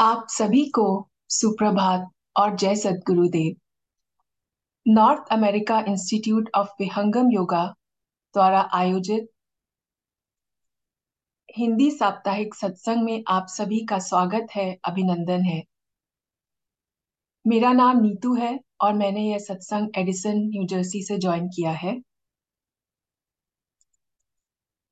आप सभी को सुप्रभात और जय सद्गुरुदेव। North America Institute of Vihangam Yoga द्वारा आयोजित हिंदी साप्ताहिक सत्संग में आप सभी का स्वागत है, अभिनंदन है। मेरा नाम नीतू है और मैंने यह सत्संग एडिसन, न्यू जर्सी से ज्वाइन किया है।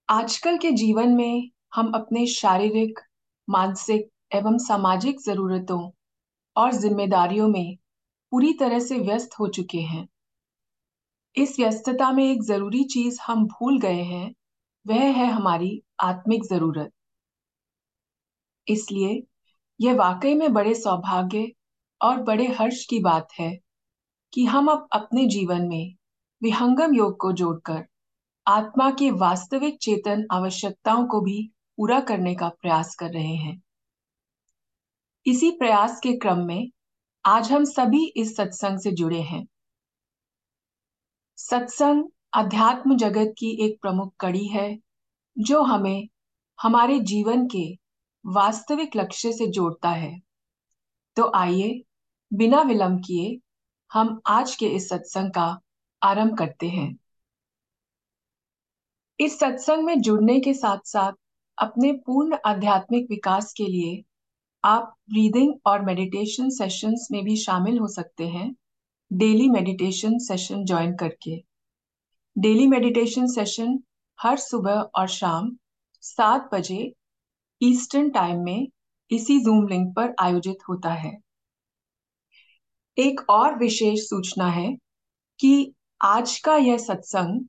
आजकल के जीवन में हम अपने शारीरिक, मानसिक एवं सामाजिक जरूरतों और जिम्मेदारियों में पूरी तरह से व्यस्त हो चुके हैं। इस व्यस्तता में एक ज़रूरी चीज़ हम भूल गए हैं, वह है हमारी आत्मिक ज़रूरत। इसलिए यह वाकई में बड़े सौभाग्य और बड़े हर्ष की बात है कि हम अब अपने जीवन में विहंगम योग को जोड़कर आत्मा की वास्तविक चेतन आवश्यकताओं को भी पूरा करने का प्रयास कर रहे हैं। इसी प्रयास के क्रम में आज हम सभी इस सत्संग से जुड़े हैं। सत्संग अध्यात्म जगत की एक प्रमुख कड़ी है, जो हमें हमारे जीवन के वास्तविक लक्ष्य से जोड़ता है। तो आइए, बिना विलंब किए, हम आज के इस सत्संग का आरंभ करते हैं। इस सत्संग में जुड़ने के साथ साथ अपने पूर्ण आध्यात्मिक विकास के लिए आप ब्रीदिंग और मेडिटेशन सेशंस में भी शामिल हो सकते हैं। डेली मेडिटेशन सेशन ज्वाइन करके। डेली मेडिटेशन सेशन हर सुबह और शाम सात बजे ईस्टर्न टाइम में इसी जूम लिंक पर आयोजित होता है। एक और विशेष सूचना है कि आज का यह सत्संग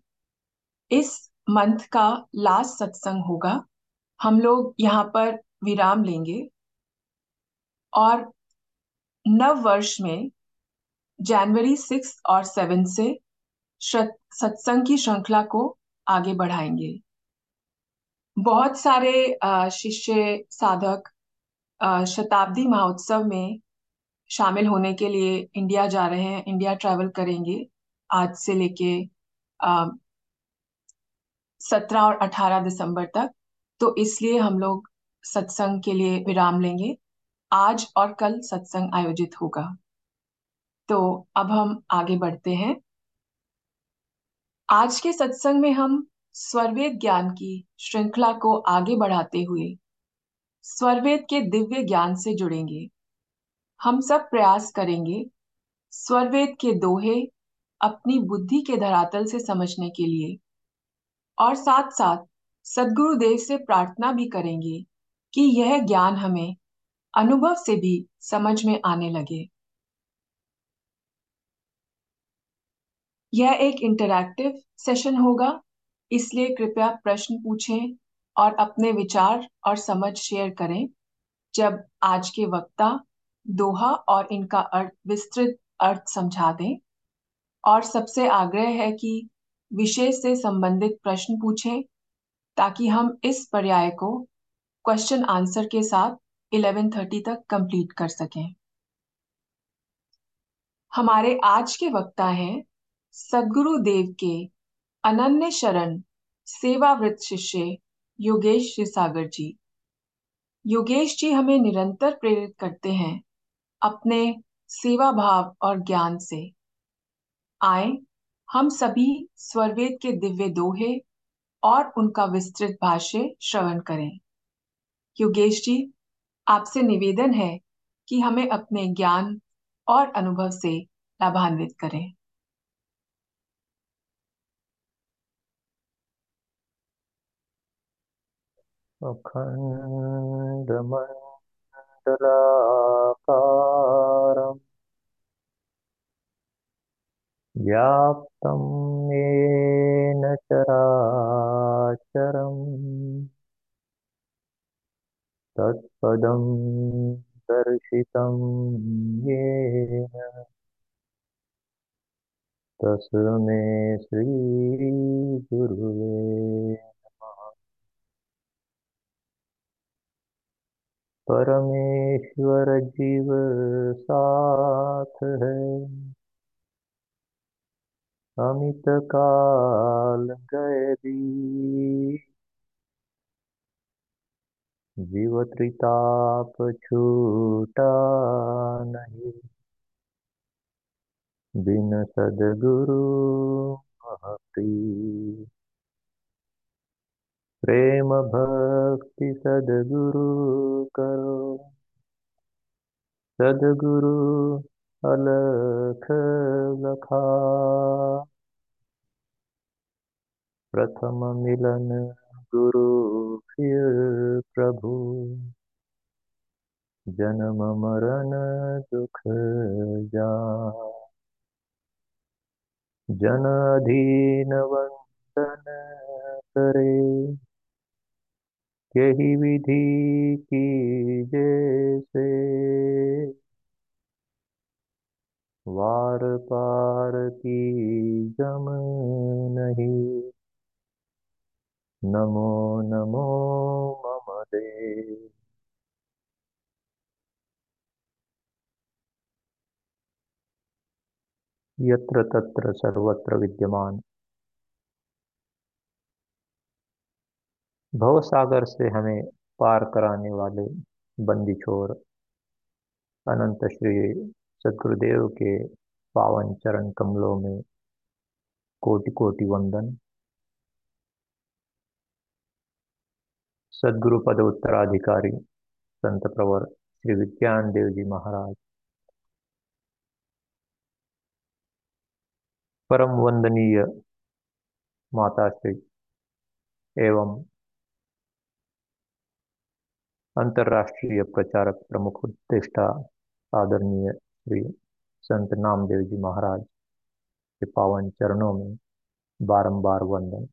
इस मंथ का लास्ट सत्संग होगा। हम लोग यहाँ पर विराम लेंगे। और नव वर्ष में जनवरी सिक्स और सेवन से सत्संग की श्रृंखला को आगे बढ़ाएँगे। बहुत सारे शिष्य, साधक शताब्दी महोत्सव में शामिल होने के लिए इंडिया जा रहे हैं, इंडिया ट्रैवल करेंगे आज से लेके सत्रह और अठारह दिसंबर तक। तो इसलिए हम लोग सत्संग के लिए विराम लेंगे। आज और कल सत्संग आयोजित होगा। तो अब हम आगे बढ़ते हैं। आज के सत्संग में हम स्वरवेद ज्ञान की श्रृंखला को आगे बढ़ाते हुए स्वरवेद के दिव्य ज्ञान से जुड़ेंगे। हम सब प्रयास करेंगे स्वरवेद के दोहे अपनी बुद्धि के धरातल से समझने के लिए और साथ साथ सदगुरुदेव से प्रार्थना भी करेंगे कि यह ज्ञान हमें अनुभव से भी समझ में आने लगे। यह एक इंटरैक्टिव सेशन होगा, इसलिए कृपया प्रश्न पूछें और अपने विचार और समझ शेयर करें। जब आज के वक्ता दोहा और इनका अर्थ विस्तृत अर्थ समझा दें और सबसे आग्रह है कि विषय से संबंधित प्रश्न पूछें, ताकि हम इस पर्याय को क्वेश्चन आंसर के साथ 11:30 तक कंप्लीट कर सकें। हमारे आज के वक्ता हैं सदगुरु देव के अनन्य शरण सेवावृत शिष्य योगेश सागर जी। योगेश जी हमें निरंतर प्रेरित करते हैं अपने सेवा भाव और ज्ञान से। आए, हम सभी स्वरवेद के दिव्य दोहे और उनका विस्तृत भाष्य श्रवण करें। योगेश जी आपसे निवेदन है कि हमें अपने ज्ञान और अनुभव से लाभान्वित करें। अखण्डमण्डलाकारम् व्याप्तं येन चराचरम् तत्पदं दर्शितं तस्मै श्रीगुरुवे परमेश्वर जीव साथ है। अमित काल भी जीव त्रिताप छूटा नहीं। बिन सदगुरु महती। प्रेम भक्ति सदगुरु करो। सदगुरु अलख लखा। प्रथम मिलन गुरु, फिर प्रभु। जन्म, मरण, दुख जा जन। अधीन वंदन करे। यही विधि की जैसे। वार पार की जम नहीं। नमो नमो मम देव। यत्र तत्र सर्वत्र विद्यमान। भवसागर से हमें पार कराने वाले बंदी छोर, अनंत श्री सदगुरुदेव के पावन चरण कमलों में कोटि कोटि वंदन। सदगुरु पद उत्तराधिकारी, संत प्रवर, श्री विज्ञान देव जी महाराज। परम वंदनीय माता श्री एवं अंतर्राष्ट्रीय प्रचारक प्रमुख उद्देष्टा आदरणीय श्री संत नामदेव जी महाराज के पावन चरणों में बारंबार वंदन।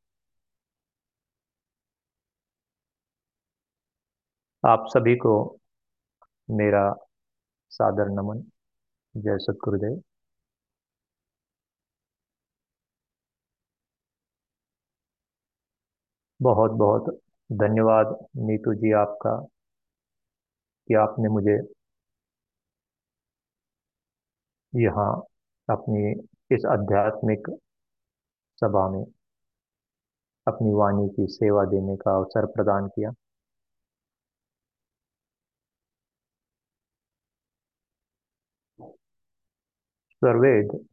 आप सभी को मेरा सादर नमन। जय सतगुरुदेव। बहुत बहुत धन्यवाद नीतू जी आपका कि आपने मुझे यहाँ अपनी इस आध्यात्मिक सभा में अपनी वाणी की सेवा देने का अवसर प्रदान किया। स्वरवेद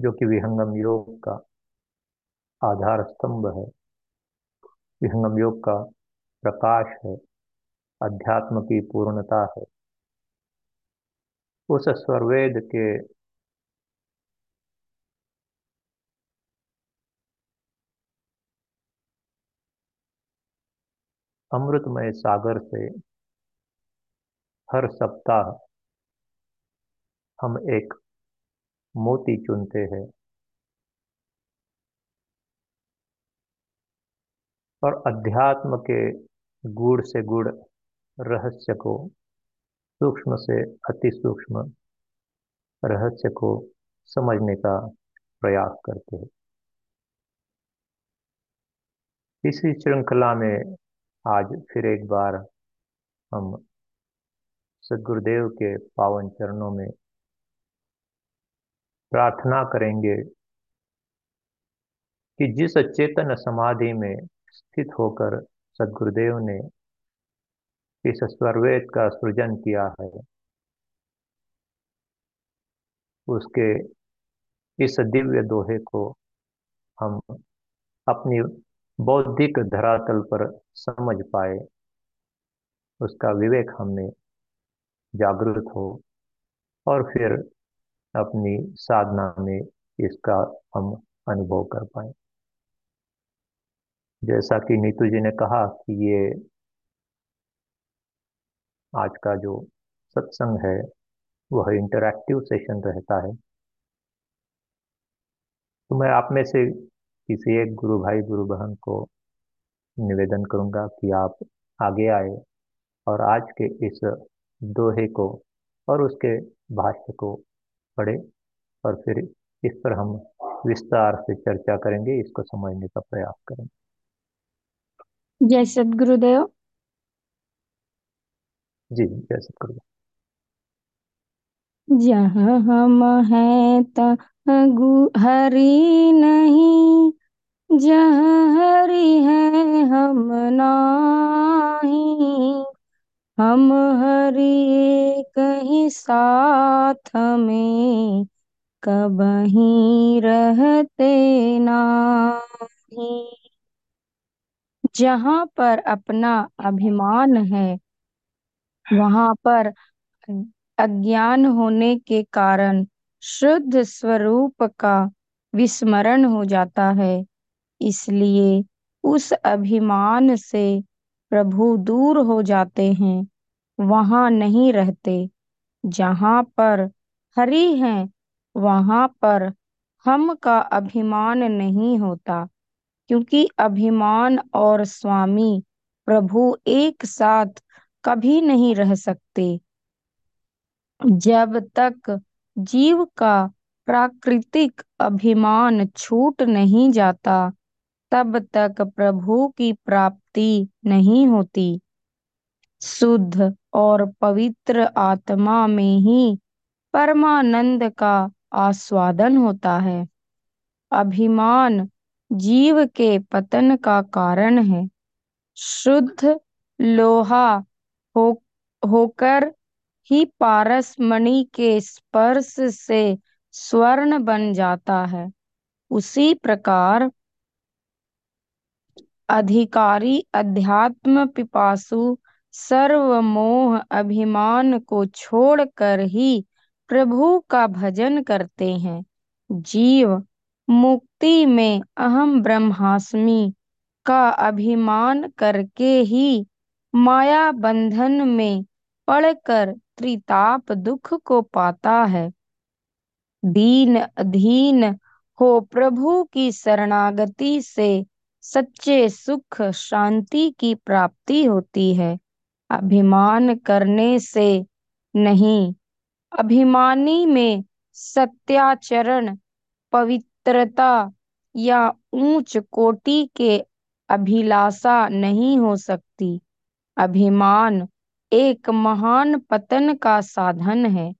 जो कि विहंगम योग का आधार स्तंभ है। विहंगम योग का प्रकाश है, अध्यात्म की पूर्णता है। उस स्वरवेद के अमृतमय सागर से हर सप्ताह हम एक मोती चुनते हैं। और अध्यात्म के गुड़ से गुड़ रहस्य को, सूक्ष्म से अति सूक्ष्म रहस्य को समझने का प्रयास करते हैं। इसी श्रृंखला में आज फिर एक बार हम सदगुरुदेव के पावन चरणों में प्रार्थना करेंगे कि जिस चेतन समाधि में स्थित होकर सदगुरुदेव ने इस स्वरवेद का सृजन किया है, उसके इस दिव्य दोहे को हम अपनी बौद्धिक धरातल पर समझ पाए, उसका विवेक हमें जागृत हो और फिर अपनी साधना में इसका हम अनुभव कर पाए। जैसा कि नीतू जी ने कहा कि ये आज का जो सत्संग है, वह इंटरैक्टिव सेशन रहता है। तो मैं आप में से किसी एक गुरु भाई, गुरु बहन को निवेदन करूँगा कि आप आगे आए और आज के इस दोहे को और उसके भाष्य को पढ़े और फिर इस पर हम विस्तार से चर्चा करेंगे इसको समझने का प्रयास करेंगे। जय सदगुरुदेव। जी जय सतगुरु जहाँ हम हैं तहाँ हरि नहीं जहाँ हरि है हम नाही हम हरि कहीं साथ में कबहीं रहते नाही। जहाँ पर अपना अभिमान है, वहाँ पर अज्ञान होने के कारण शुद्ध स्वरूप का विस्मरण हो जाता है। इसलिए उस अभिमान से प्रभु दूर हो जाते हैं, वहाँ नहीं रहते। जहाँ पर हरि हैं, वहाँ पर हम का अभिमान नहीं होता, क्योंकि अभिमान और स्वामी प्रभु एक साथ कभी नहीं रह सकते। जब तक जीव का प्राकृतिक अभिमान छूट नहीं जाता तब तक प्रभु की प्राप्ति नहीं होती। शुद्ध और पवित्र आत्मा में ही परमानंद का आस्वादन होता है। अभिमान जीव के पतन का कारण है। शुद्ध लोहा हो, होकर ही पारस मणि के स्पर्श से स्वर्ण बन जाता है। उसी प्रकार अधिकारी अध्यात्म पिपासु सर्व मोह अभिमान को छोड़कर ही प्रभु का भजन करते हैं। जीव, मुक्ति में अहम ब्रह्मास्मि का अभिमान करके ही माया बंधन में पड़कर त्रिताप दुख को पाता है। दीन अधीन हो प्रभु की शरणागति से सच्चे सुख शांति की प्राप्ति होती है। अभिमान करने से नहीं। अभिमानी में सत्याचरण, पवित्रता या ऊंच कोटि के अभिलाषा नहीं हो सकती। अभिमान एक महान पतन का साधन है।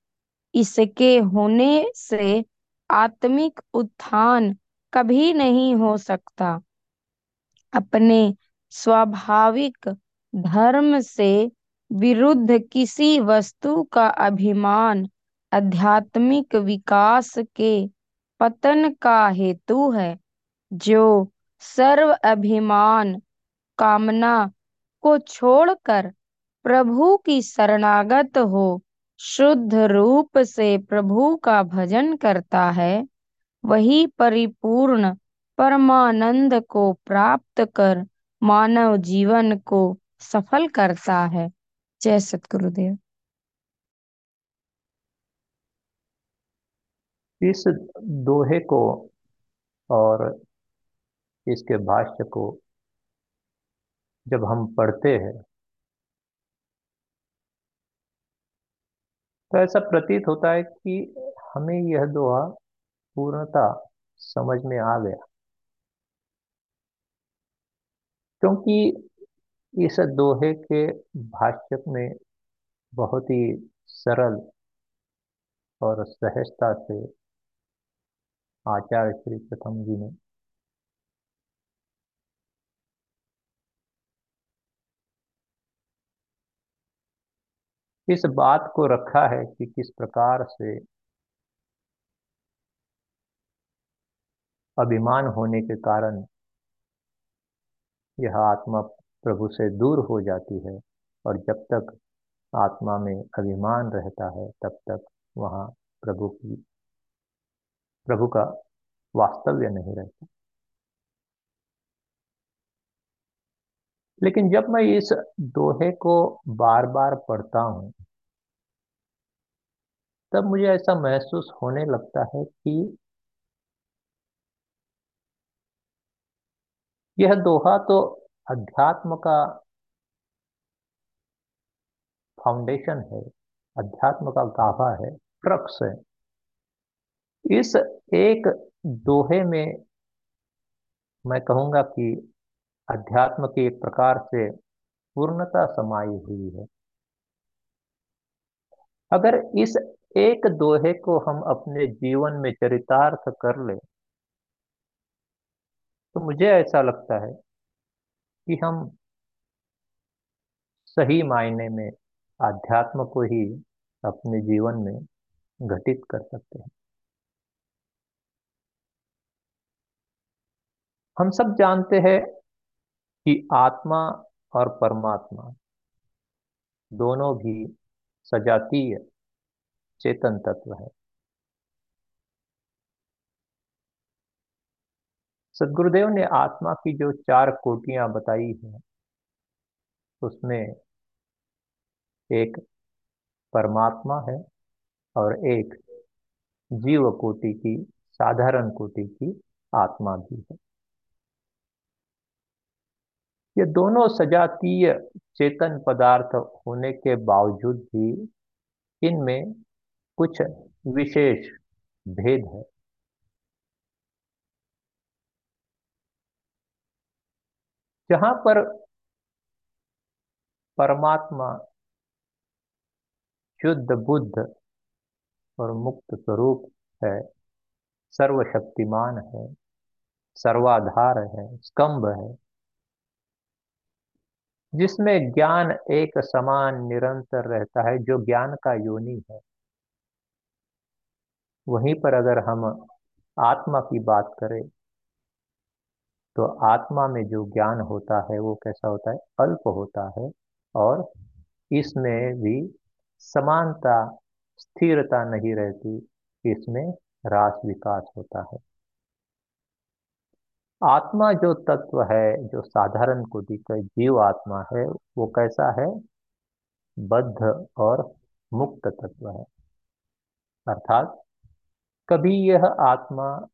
इसके होने से आत्मिक उत्थान कभी नहीं हो सकता। अपने स्वाभाविक धर्म से विरुद्ध किसी वस्तु का अभिमान, आध्यात्मिक विकास के पतन का हेतु है, जो सर्व अभिमान, कामना को छोड़कर प्रभु की शरणागत हो, शुद्ध रूप से प्रभु का भजन करता है, वही परिपूर्ण परमानंद को प्राप्त कर मानव जीवन को सफल करता है। जय सतगुरुदेव। इस दोहे को और इसके भाष्य को जब हम पढ़ते हैं तो ऐसा प्रतीत होता है कि हमें यह दोहा पूर्णता समझ में आ गया। क्योंकि इस दोहे के भाष्य में बहुत ही सरल और सहजता से आचार्य श्री प्रथम जी ने इस बात को रखा है कि किस प्रकार से अभिमान होने के कारण यह आत्मा प्रभु से दूर हो जाती है और जब तक आत्मा में अभिमान रहता है, तब तक वहाँ प्रभु की, प्रभु का वास्तव्य नहीं रहता। लेकिन जब मैं इस दोहे को बार बार पढ़ता हूँ, तब मुझे ऐसा महसूस होने लगता है कि यह दोहा तो अध्यात्म का फाउंडेशन है, अध्यात्म का गाभा है क्रक्स है। इस एक दोहे में मैं कहूँगा कि अध्यात्म की एक प्रकार से पूर्णता समाई हुई है। अगर इस एक दोहे को हम अपने जीवन में चरितार्थ कर ले तो मुझे ऐसा लगता है कि हम सही मायने में, आध्यात्म को ही अपने जीवन में घटित कर सकते हैं। हम सब जानते हैं कि आत्मा और परमात्मा दोनों भी सजातीय चेतन तत्व है। सदगुरुदेव ने आत्मा की जो चार कोटियाँ बताई हैं, उसमें एक परमात्मा है और एक जीव कोटि की, साधारण कोटि की आत्मा भी है। ये दोनों सजातीय चेतन पदार्थ होने के बावजूद भी इनमें कुछ विशेष भेद है। जहाँ पर परमात्मा शुद्ध बुद्ध और मुक्त स्वरूप है, सर्वशक्तिमान है, सर्वाधार है स्कंभ है, जिसमें ज्ञान एक समान निरंतर रहता है, जो ज्ञान का योनि है। वहीं पर अगर हम आत्मा की बात करें तो आत्मा में जो ज्ञान होता है, वो कैसा होता है? अल्प होता है और इसमें भी समानता, स्थिरता नहीं रहती, इसमें रास विकास होता है। आत्मा जो तत्व है, जो साधारण को का जीव आत्मा है, वो कैसा है? बद्ध और मुक्त तत्व है। अर्थात कभी यह आत्मा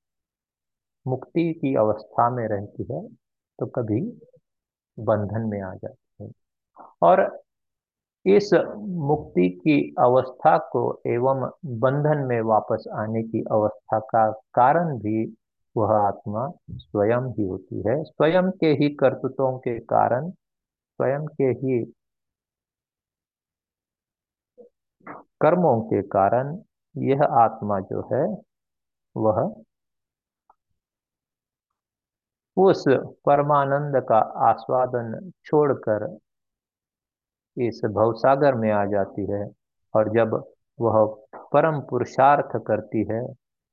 मुक्ति की अवस्था में रहती है तो कभी बंधन में आ जाती है। और इस मुक्ति की अवस्था को एवं बंधन में वापस आने की अवस्था का कारण भी वह आत्मा स्वयं ही होती है। स्वयं के ही कर्तृत्वों के कारण, स्वयं के ही कर्मों के कारण यह आत्मा जो है, वह उस परमानंद का आस्वादन छोड़कर इस भवसागर में आ जाती है और जब वह परम पुरुषार्थ करती है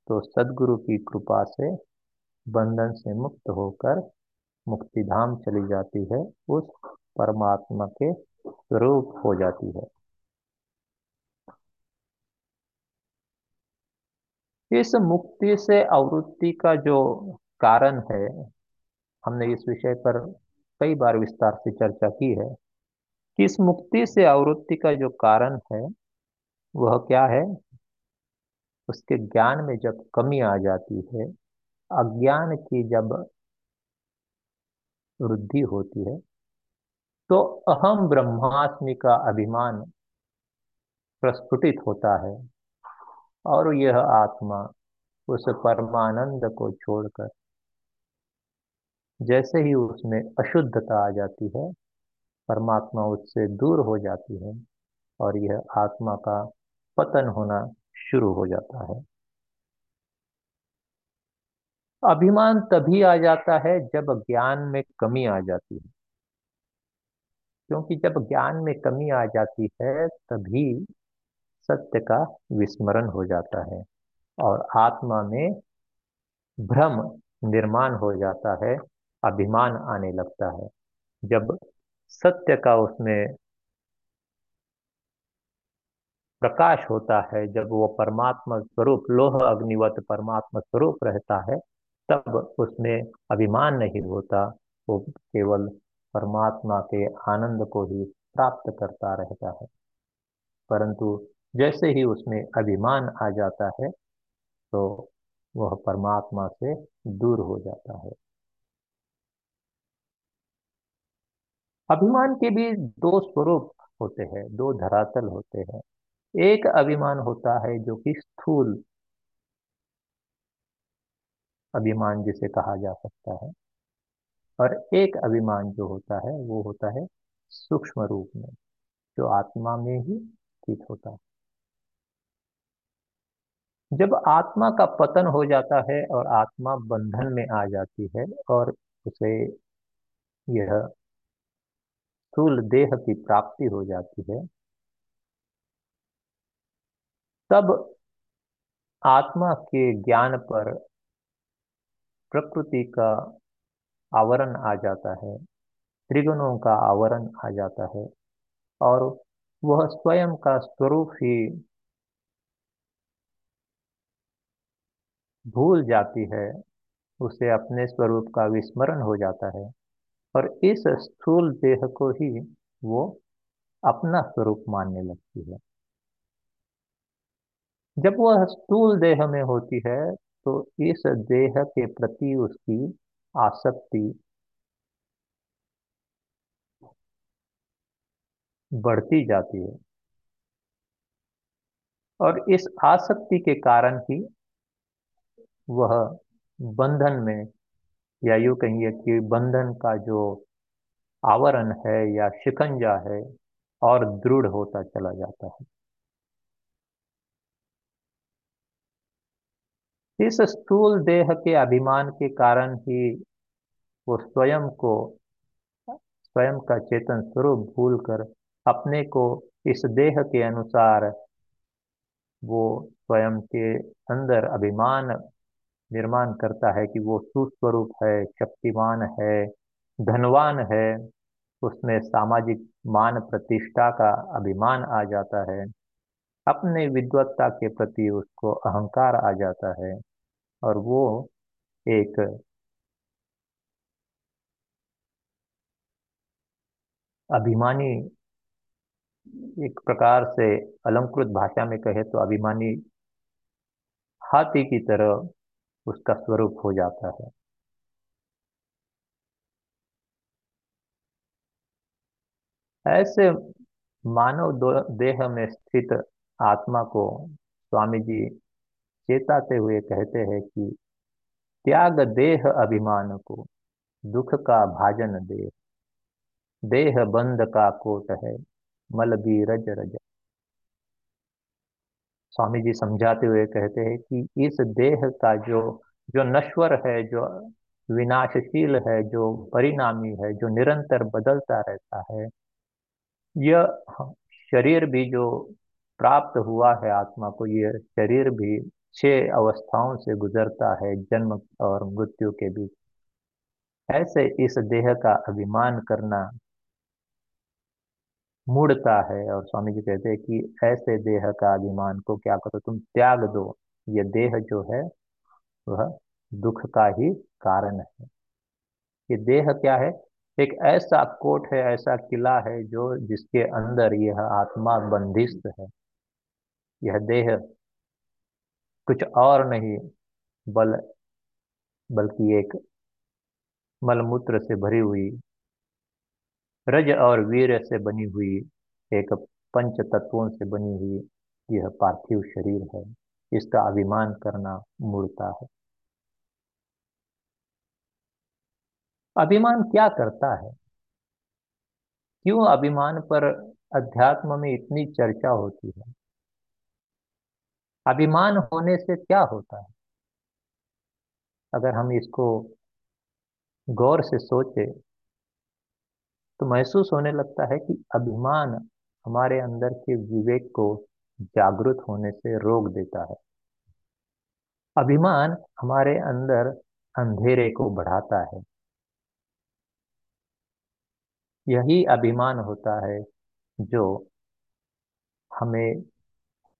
तो सदगुरु की कृपा से बंधन से मुक्त होकर मुक्तिधाम चली जाती है, उस परमात्मा के स्वरूप हो जाती है। इस मुक्ति से आवृत्ति का जो कारण है हमने इस विषय पर कई बार विस्तार से चर्चा की है कि इस मुक्ति से आवृत्ति का जो कारण है, वह क्या है? उसके ज्ञान में जब कमी आ जाती है, अज्ञान की जब वृद्धि होती है तो अहम ब्रह्मास्मि का अभिमान प्रस्फुटित होता है और यह आत्मा उस परमानंद को छोड़कर जैसे ही उसमें अशुद्धता आ जाती है, परमात्मा उससे दूर हो जाती है और यह आत्मा का पतन होना शुरू हो जाता है। अभिमान तभी आ जाता है जब ज्ञान में कमी आ जाती है। क्योंकि जब ज्ञान में कमी आ जाती है, तभी सत्य का विस्मरण हो जाता है और आत्मा में भ्रम निर्माण हो जाता है। अभिमान आने लगता है। जब सत्य का उसमें प्रकाश होता है, जब वो परमात्मा स्वरूप, लोह, अग्निवत परमात्मा स्वरूप रहता है, तब उसमें अभिमान नहीं होता। वो केवल परमात्मा के आनंद को ही प्राप्त करता रहता है। परंतु जैसे ही उसमें अभिमान आ जाता है तो वह परमात्मा से दूर हो जाता है। अभिमान के भी दो स्वरूप होते हैं, दो धरातल होते हैं। एक अभिमान होता है जो कि स्थूल अभिमान जिसे कहा जा सकता है, और एक अभिमान जो होता है वो होता है सूक्ष्म रूप में, जो आत्मा में ही स्थित होता है। जब आत्मा का पतन हो जाता है और आत्मा बंधन में आ जाती है और उसे यह स्थूल देह की प्राप्ति हो जाती है, तब आत्मा के ज्ञान पर प्रकृति का आवरण आ जाता है, त्रिगुणों का आवरण आ जाता है और वह स्वयं का स्वरूप ही भूल जाती है, उसे अपने स्वरूप का विस्मरण हो जाता है। और इस स्थूल देह को ही वो अपना स्वरूप मानने लगती है। जब वह स्थूल देह में होती है तो इस देह के प्रति उसकी आसक्ति बढ़ती जाती है। और इस आसक्ति के कारण ही वह बंधन में या यूँ कहिए कि बंधन का जो आवरण है या शिकंजा है, और दृढ़ होता चला जाता है। इस स्थूल देह के अभिमान के कारण ही वो स्वयं को, स्वयं का चेतन स्वरूप भूलकर अपने को इस देह के अनुसार वो स्वयं के अंदर अभिमान निर्माण करता है कि वो सुस्वरूप है, शक्तिमान है, धनवान है, उसमें सामाजिक मान प्रतिष्ठा का अभिमान आ जाता है। अपने विद्वत्ता के प्रति उसको अहंकार आ जाता है और वो एक अभिमानी, एक प्रकार से अलंकृत भाषा में कहे तो अभिमानी हाथी की तरह उसका स्वरूप हो जाता है। ऐसे मानव देह में स्थित आत्मा को स्वामी जी चेताते हुए कहते हैं कि त्याग देह अभिमान को, दुख का भाजन देह। देह बंद का कोट है मल रज रज। स्वामी जी समझाते हुए कहते हैं कि इस देह का जो जो नश्वर है, जो विनाशशील है, जो परिणामी है, जो निरंतर बदलता रहता है, यह शरीर भी जो प्राप्त हुआ है आत्मा को यह शरीर भी छह अवस्थाओं से गुजरता है, जन्म और मृत्यु के बीच। ऐसे इस देह का अभिमान करना मुड़ता है और स्वामी जी कहते हैं कि ऐसे देह का अभिमान को क्या करो? तुम त्याग दो। ये देह जो है, वह दुख का ही कारण है। ये देह क्या है? एक ऐसा कोट है, ऐसा किला है जो जिसके अंदर यह आत्मा बंदिस्त है। यह देह कुछ और नहीं, बल, बल्कि एक मलमूत्र से भरी हुई रज और वीर से बनी हुई, एक पंच तत्वों से बनी हुई यह पार्थिव शरीर है। इसका अभिमान करना मूर्ता है। अभिमान क्या करता है? क्यों अभिमान पर अध्यात्म में इतनी चर्चा होती है? अभिमान होने से क्या होता है? अगर हम इसको गौर से सोचे तो महसूस होने लगता है कि अभिमान हमारे अंदर के विवेक को जागृत होने से रोक देता है। अभिमान हमारे अंदर अंधेरे को बढ़ाता है। यही अभिमान होता है जो हमें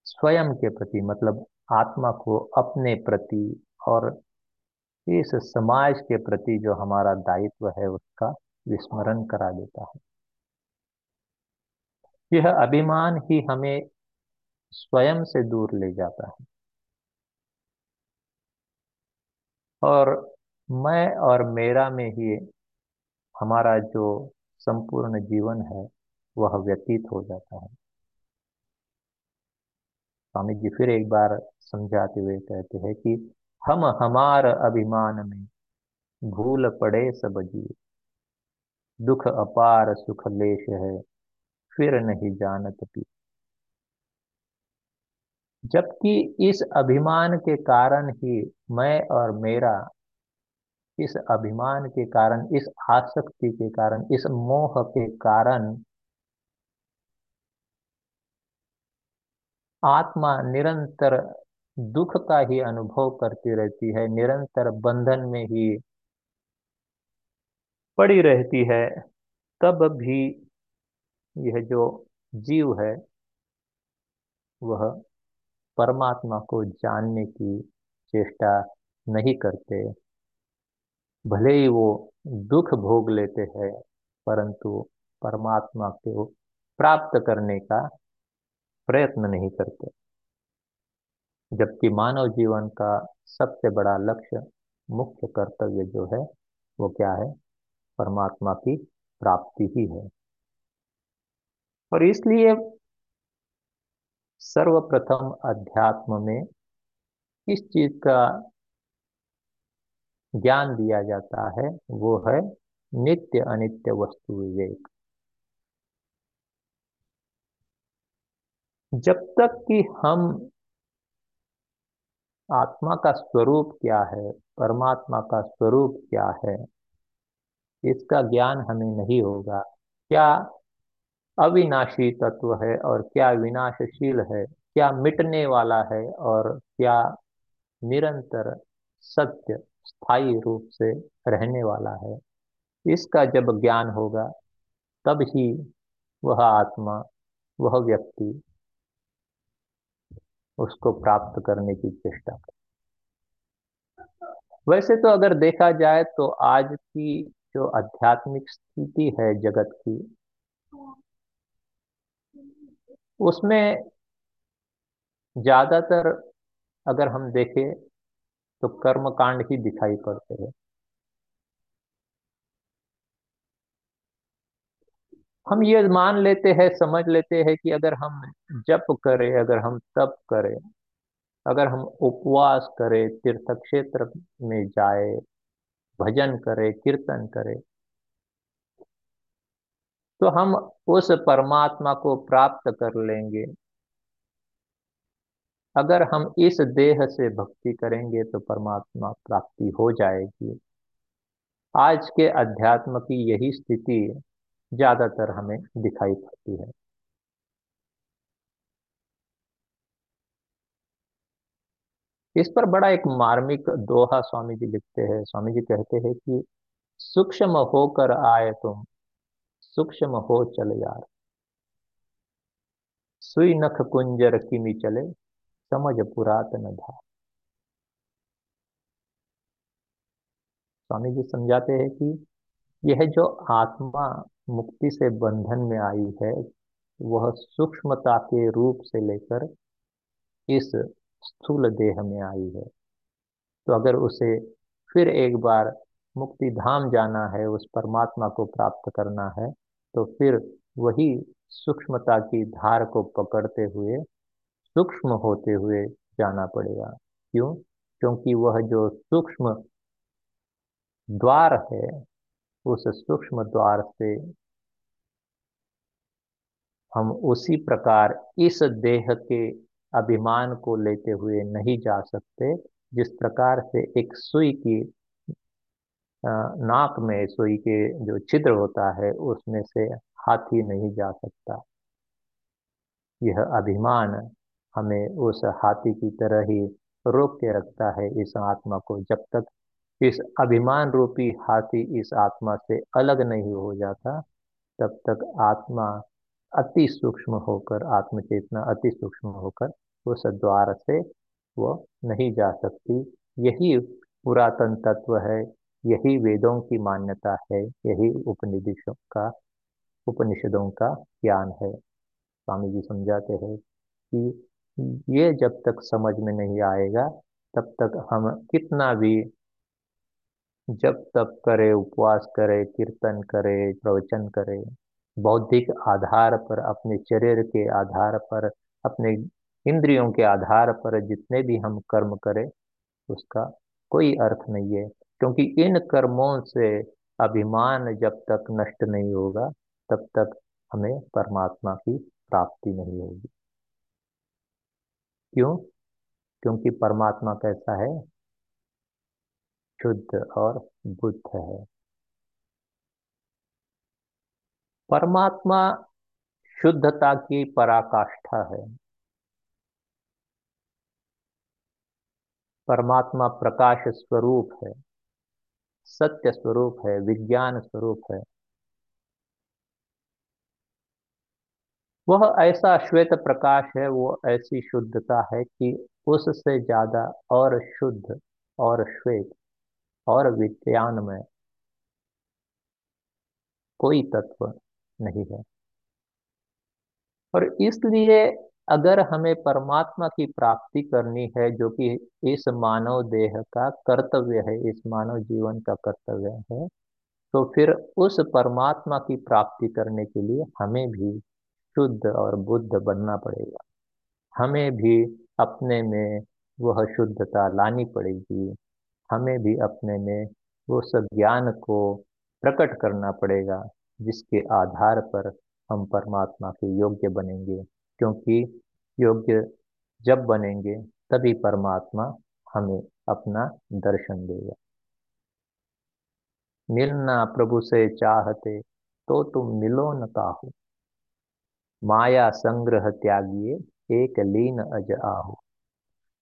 स्वयं के प्रति मतलब आत्मा को अपने प्रति और इस समाज के प्रति जो हमारा दायित्व है उसका विस्मरण करा देता है। यह अभिमान ही हमें स्वयं से दूर ले जाता है। और मैं और मेरा में ही हमारा जो संपूर्ण जीवन है, वह व्यतीत हो जाता है। स्वामी जी फिर एक बार समझाते हुए कहते हैं कि हम हमार अभिमान में भूल पड़े सब जीव। दुख अपार सुख लेश है, फिर नहीं जानत पी। जबकि इस अभिमान के कारण ही मैं और मेरा, इस अभिमान के कारण, इस आसक्ति के कारण, इस मोह के कारण आत्मा निरंतर दुख का ही अनुभव करती रहती है, निरंतर बंधन में ही पड़ी रहती है, तब भी यह जो जीव है, वह परमात्मा को जानने की चेष्टा नहीं करते। भले ही वो दुख भोग लेते हैं, परंतु परमात्मा को प्राप्त करने का प्रयत्न नहीं करते। जबकि मानव जीवन का सबसे बड़ा लक्ष्य, मुख्य कर्तव्य जो है, वो क्या है? परमात्मा की प्राप्ति ही है। और इसलिए सर्वप्रथम अध्यात्म में इस चीज़ का ज्ञान दिया जाता है, वो है नित्य अनित्य वस्तु विवेक। जब तक कि हम आत्मा का स्वरूप क्या है, परमात्मा का स्वरूप क्या है इसका ज्ञान हमें नहीं होगा। क्या अविनाशी तत्व है और क्या विनाशशील है? क्या मिटने वाला है और क्या निरंतर सत्य, स्थायी रूप से रहने वाला है? इसका जब ज्ञान होगा, तब ही वह आत्मा, वह व्यक्ति उसको प्राप्त करने की चेष्टा कर वैसे तो अगर देखा जाए तो आज की जो आध्यात्मिक स्थिति है जगत की, उसमें ज़्यादातर अगर हम देखें तो कर्म कांड ही दिखाई पड़ते हैं। हम ये मान लेते हैं, समझ लेते हैं कि अगर हम जप करें, अगर हम तप करें, अगर हम उपवास करें तीर्थ क्षेत्र में जाए भजन करें, कीर्तन करे। तो हम उस परमात्मा को प्राप्त कर लेंगे। अगर हम इस देह से भक्ति करेंगे तो परमात्मा प्राप्ति हो जाएगी। आज के अध्यात्म की यही स्थिति ज़्यादातर हमें दिखाई पड़ती है। इस पर बड़ा एक मार्मिक दोहा स्वामी जी लिखते हैं। स्वामी जी कहते हैं कि सूक्ष्म होकर आए तुम, सूक्ष्म हो चल यार। सुई नख कुंजर किमी चले, समझ पुरातन धार। स्वामी जी समझाते हैं कि यह जो आत्मा मुक्ति से बंधन में आई है, वह सूक्ष्मता के रूप से लेकर इस स्थूल देह में आई है। तो अगर उसे फिर एक बार मुक्ति धाम जाना है, उस परमात्मा को प्राप्त करना है तो फिर वही सूक्ष्मता की धार को पकड़ते हुए, सूक्ष्म होते हुए जाना पड़ेगा। क्यों? क्योंकि वह जो सूक्ष्म द्वार है, उस सूक्ष्म द्वार से हम उसी प्रकार इस देह के अभिमान को लेते हुए नहीं जा सकते। जिस प्रकार से एक सुई की नाक में सुई के जो छिद्र होता है, उसमें से हाथी नहीं जा सकता। यह अभिमान हमें उस हाथी की तरह ही रोक के रखता है इस आत्मा को। जब तक इस अभिमान रूपी हाथी इस आत्मा से अलग नहीं हो जाता, तब तक आत्मा अति सूक्ष्म होकर, आत्मचेतना अति सूक्ष्म होकर उस द्वार से वो नहीं जा सकती। यही पुरातन तत्व है, यही वेदों की मान्यता है, यही उपनिषदों का उपनिषदों का ज्ञान है। स्वामी जी समझाते हैं कि ये जब तक समझ में नहीं आएगा, तब तक हम कितना भी जब तप करे, उपवास करे, कीर्तन करे, प्रवचन करे, बौद्धिक आधार पर, अपने शरीर के आधार पर, अपने इंद्रियों के आधार पर जितने भी हम कर्म करें, उसका कोई अर्थ नहीं है। क्योंकि इन कर्मों से अभिमान जब तक नष्ट नहीं होगा, तब तक हमें परमात्मा की प्राप्ति नहीं होगी। क्यों? क्योंकि परमात्मा कैसा है? शुद्ध और बुद्ध है। परमात्मा शुद्धता की पराकाष्ठा है। परमात्मा प्रकाश स्वरूप है, सत्य स्वरूप है, विज्ञान स्वरूप है। वह ऐसा श्वेत प्रकाश है, वो ऐसी शुद्धता है कि उससे ज़्यादा और शुद्ध और श्वेत और विज्ञान में कोई तत्व नहीं है। और इसलिए अगर हमें परमात्मा की प्राप्ति करनी है, जो कि इस मानव देह का कर्तव्य है, इस मानव जीवन का कर्तव्य है तो फिर उस परमात्मा की प्राप्ति करने के लिए हमें भी शुद्ध और बुद्ध बनना पड़ेगा। हमें भी अपने में वह शुद्धता लानी पड़ेगी। हमें भी अपने में उस ज्ञान को प्रकट करना पड़ेगा, जिसके आधार पर हम परमात्मा के योग्य बनेंगे। क्योंकि योग्य जब बनेंगे, तभी परमात्मा हमें अपना दर्शन देगा। मिलना प्रभु से चाहते तो तुम मिलो न काहू। माया संग्रह त्यागिए, एक लीन अज आहो।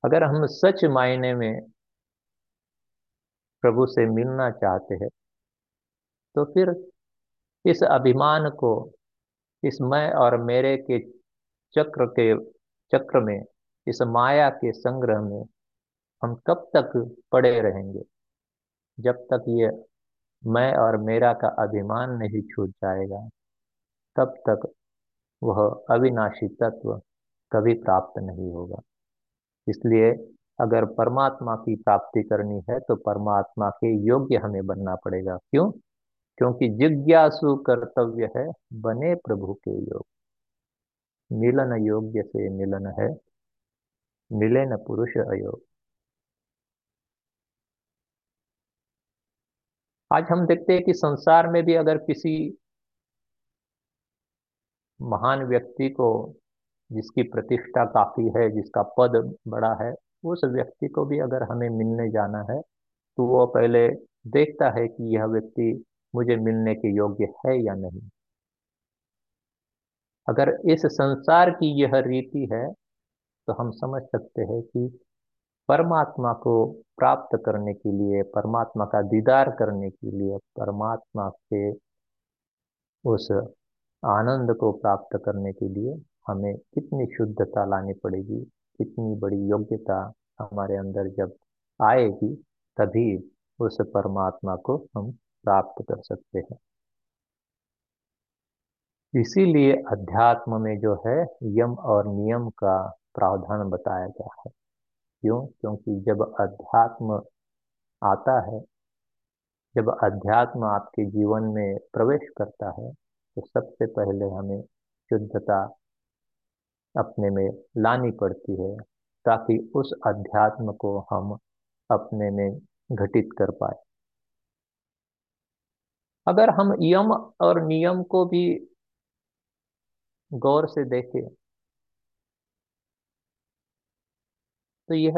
अगर हम सच मायने में प्रभु से मिलना चाहते हैं तो फिर इस अभिमान को, इस मैं और मेरे के चक्र के, चक्र में, इस माया के संग्रह में हम कब तक पड़े रहेंगे? जब तक ये मैं और मेरा का अभिमान नहीं छूट जाएगा, तब तक वह अविनाशी तत्व कभी प्राप्त नहीं होगा। इसलिए अगर परमात्मा की प्राप्ति करनी है तो परमात्मा के योग्य हमें बनना पड़ेगा। क्यों? क्योंकि जिज्ञासु कर्तव्य है बने प्रभु के योग। मिलन योग्य से मिलन है मिले न पुरुष अयोग। आज हम देखते हैं कि संसार में भी अगर किसी महान व्यक्ति को जिसकी प्रतिष्ठा काफ़ी है, जिसका पद बड़ा है, उस व्यक्ति को भी अगर हमें मिलने जाना है तो वो पहले देखता है कि यह व्यक्ति मुझे मिलने के योग्य है या नहीं। अगर इस संसार की यह रीति है तो हम समझ सकते हैं कि परमात्मा को प्राप्त करने के लिए, परमात्मा का दीदार करने के लिए, परमात्मा के उस आनंद को प्राप्त करने के लिए हमें कितनी शुद्धता लानी पड़ेगी, कितनी बड़ी योग्यता हमारे अंदर जब आएगी, तभी उस परमात्मा को हम प्राप्त कर सकते हैं। इसीलिए अध्यात्म में जो है यम और नियम का प्रावधान बताया गया है। क्यों? क्योंकि जब अध्यात्म आता है, जब अध्यात्म आपके जीवन में प्रवेश करता है तो सबसे पहले हमें शुद्धता अपने में लानी पड़ती है, ताकि उस अध्यात्म को हम अपने में घटित कर पाए। अगर हम यम और नियम को भी गौर से देखें। तो यह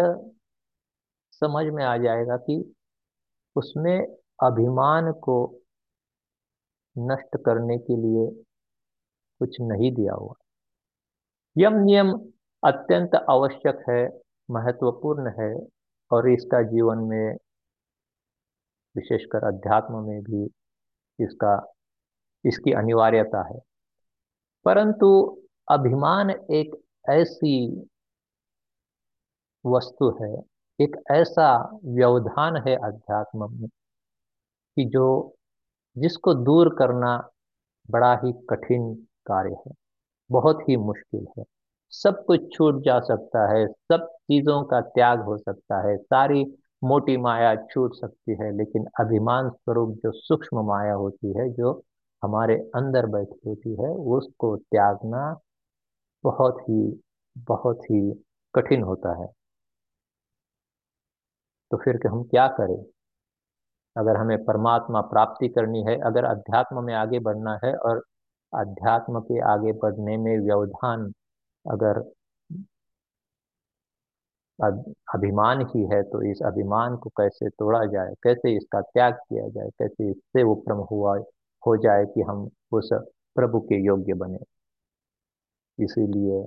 समझ में आ जाएगा कि उसमें अभिमान को नष्ट करने के लिए कुछ नहीं दिया हुआ। यम नियम अत्यंत आवश्यक है, महत्वपूर्ण है और इसका जीवन में, विशेषकर अध्यात्म में भी इसका, इसकी अनिवार्यता है। परंतु अभिमान एक ऐसी वस्तु है, एक ऐसा व्यवधान है अध्यात्म में कि जो जिसको दूर करना बड़ा ही कठिन कार्य है, बहुत ही मुश्किल है। सब कुछ छूट जा सकता है, सब चीज़ों का त्याग हो सकता है, सारी मोटी माया छूट सकती है, लेकिन अभिमान स्वरूप जो सूक्ष्म माया होती है, जो हमारे अंदर बैठी होती है, उसको त्यागना बहुत ही बहुत ही कठिन होता है। तो फिर हम क्या करें? अगर हमें परमात्मा प्राप्ति करनी है, अगर अध्यात्म में आगे बढ़ना है और अध्यात्म के आगे बढ़ने में व्यवधान अगर अभिमान ही है तो इस अभिमान को कैसे तोड़ा जाए? कैसे इसका त्याग किया जाए? कैसे इससे उपरम हुआ? हो जाए कि हम उस प्रभु के योग्य बने। इसीलिए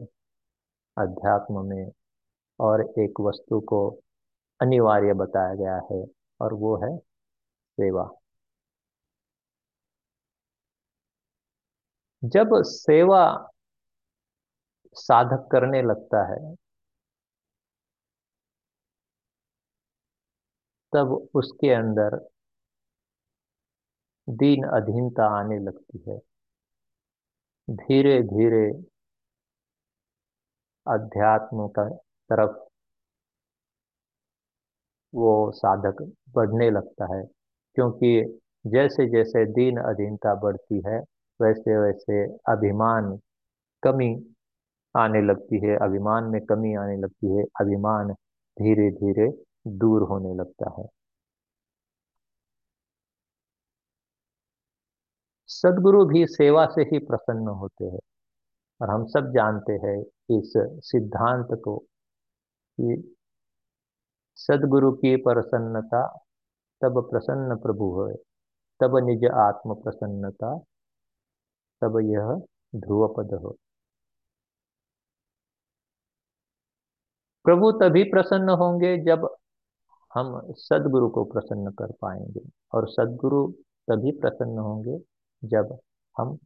अध्यात्म में और एक वस्तु को अनिवार्य बताया गया है और वो है सेवा। जब सेवा साधक करने लगता है, तब उसके अंदर दीन अधीनता आने लगती है। धीरे धीरे अध्यात्म का तरफ़ वो साधक बढ़ने लगता है, क्योंकि जैसे जैसे दीन अधीनता बढ़ती है वैसे वैसे अभिमान कमी आने लगती है, अभिमान में कमी आने लगती है, अभिमान धीरे धीरे दूर होने लगता है। सदगुरु भी सेवा से ही प्रसन्न होते हैं। और हम सब जानते हैं इस सिद्धांत को कि सदगुरु की प्रसन्नता तब प्रसन्न प्रभु है, तब निज आत्म प्रसन्नता, तब यह ध्रुवपद हो। प्रभु तभी प्रसन्न होंगे जब हम सदगुरु को प्रसन्न कर पाएँगे, और सदगुरु तभी प्रसन्न होंगे जब हम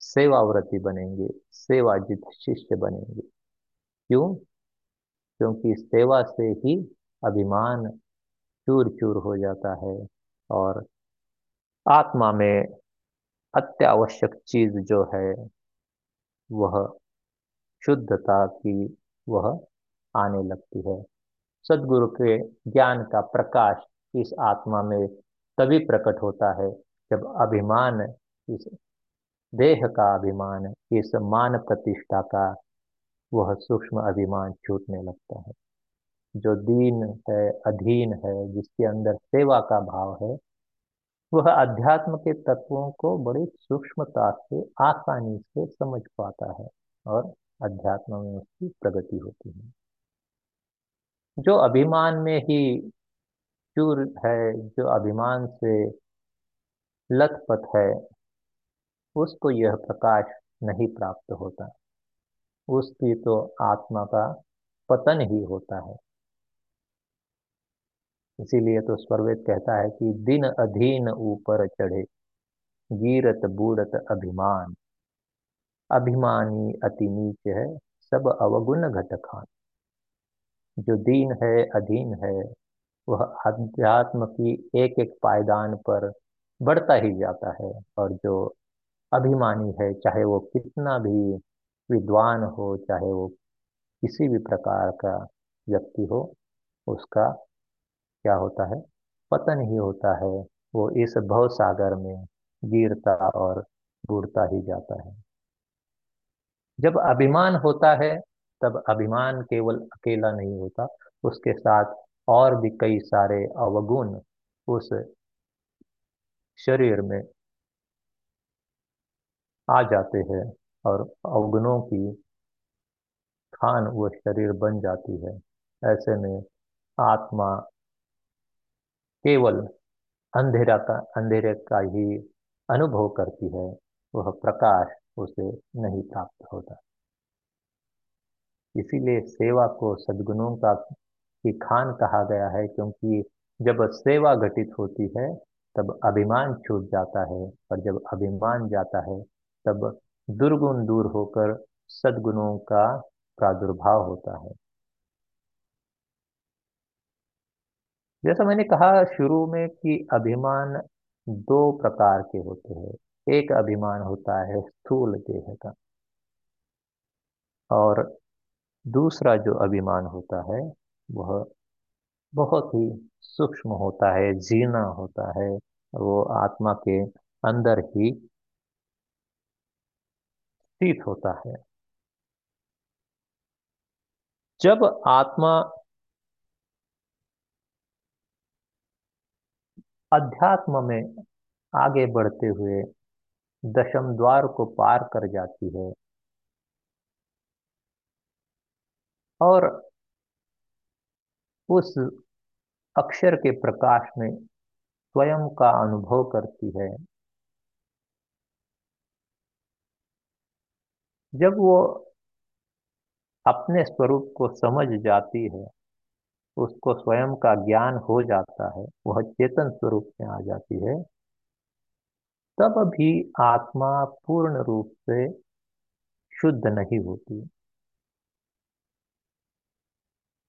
सेवाव्रती बनेंगे, सेवाजित शिष्य बनेंगे। क्यों? क्योंकि सेवा से ही अभिमान चूर चूर हो जाता है और आत्मा में अत्यावश्यक चीज़ जो है, वह शुद्धता की वह आने लगती है। सदगुरु के ज्ञान का प्रकाश इस आत्मा में तभी प्रकट होता है जब अभिमान, इस देह का अभिमान, इस मान प्रतिष्ठा का, वह सूक्ष्म अभिमान छूटने लगता है। जो दीन है, अधीन है, जिसके अंदर सेवा का भाव है, वह अध्यात्म के तत्वों को बड़ी सूक्ष्मता से, आसानी से समझ पाता है और अध्यात्म में उसकी प्रगति होती है। जो अभिमान में ही चूर है, जो अभिमान से लथपथ है, उसको यह प्रकाश नहीं प्राप्त होता। उसकी तो आत्मा का पतन ही होता है। इसीलिए तो स्वर्वेद कहता है कि दिन अधीन ऊपर चढ़े, गिरत बूढ़त अभिमान। अभिमानी अति नीच है, सब अवगुण घट खान जो दीन है, अधीन है, वह अध्यात्म की एक एक पायदान पर बढ़ता ही जाता है और जो अभिमानी है, चाहे वो कितना भी विद्वान हो, चाहे वो किसी भी प्रकार का व्यक्ति हो, उसका क्या होता है? पतन ही होता है। वो इस भव सागर में गिरता और बूढ़ता ही जाता है। जब अभिमान होता है, तब अभिमान केवल अकेला नहीं होता। उसके साथ और भी कई सारे अवगुण उस शरीर में आ जाते हैं और अवगुणों की खान वह शरीर बन जाती है। ऐसे में आत्मा केवल अंधेरा का, अंधेरे का ही अनुभव करती है, वह प्रकाश उसे नहीं प्राप्त होता। इसीलिए सेवा को सद्गुणों का, की खान कहा गया है, क्योंकि जब सेवा घटित होती है तब अभिमान छूट जाता है, और जब अभिमान जाता है, तब दुर्गुण दूर होकर सद्गुणों का प्रादुर्भाव होता है। जैसा मैंने कहा शुरू में कि अभिमान दो प्रकार के होते हैं। एक अभिमान होता है स्थूल देह का, और दूसरा जो अभिमान होता है, वह बहुत ही सूक्ष्म होता है, जीना होता है वो आत्मा के अंदर ही स्थित होता है। जब आत्मा अध्यात्म में आगे बढ़ते हुए दशम द्वार को पार कर जाती है और उस अक्षर के प्रकाश में स्वयं का अनुभव करती है। जब वो अपने स्वरूप को समझ जाती है, उसको स्वयं का ज्ञान हो जाता है, वह चेतन स्वरूप में आ जाती है, तब भी आत्मा पूर्ण रूप से शुद्ध नहीं होती।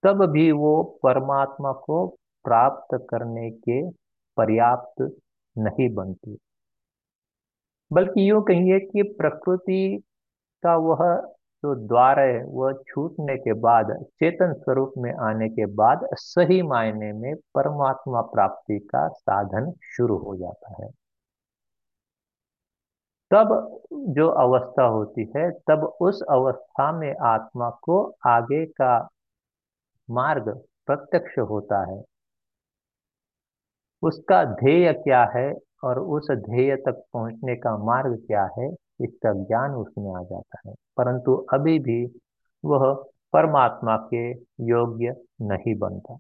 तब भी वो परमात्मा को प्राप्त करने के पर्याप्त नहीं बनती। बल्कि यूँ कहिए कि प्रकृति का वह जो द्वार है, वह छूटने के बाद, चेतन स्वरूप में आने के बाद सही मायने में परमात्मा प्राप्ति का साधन शुरू हो जाता है। तब जो अवस्था होती है, तब उस अवस्था में आत्मा को आगे का मार्ग प्रत्यक्ष होता है। उसका ध्येय क्या है और उस ध्येय तक पहुँचने का मार्ग क्या है, इसका ज्ञान उसमें आ जाता है। परंतु अभी भी वह परमात्मा के योग्य नहीं बनता।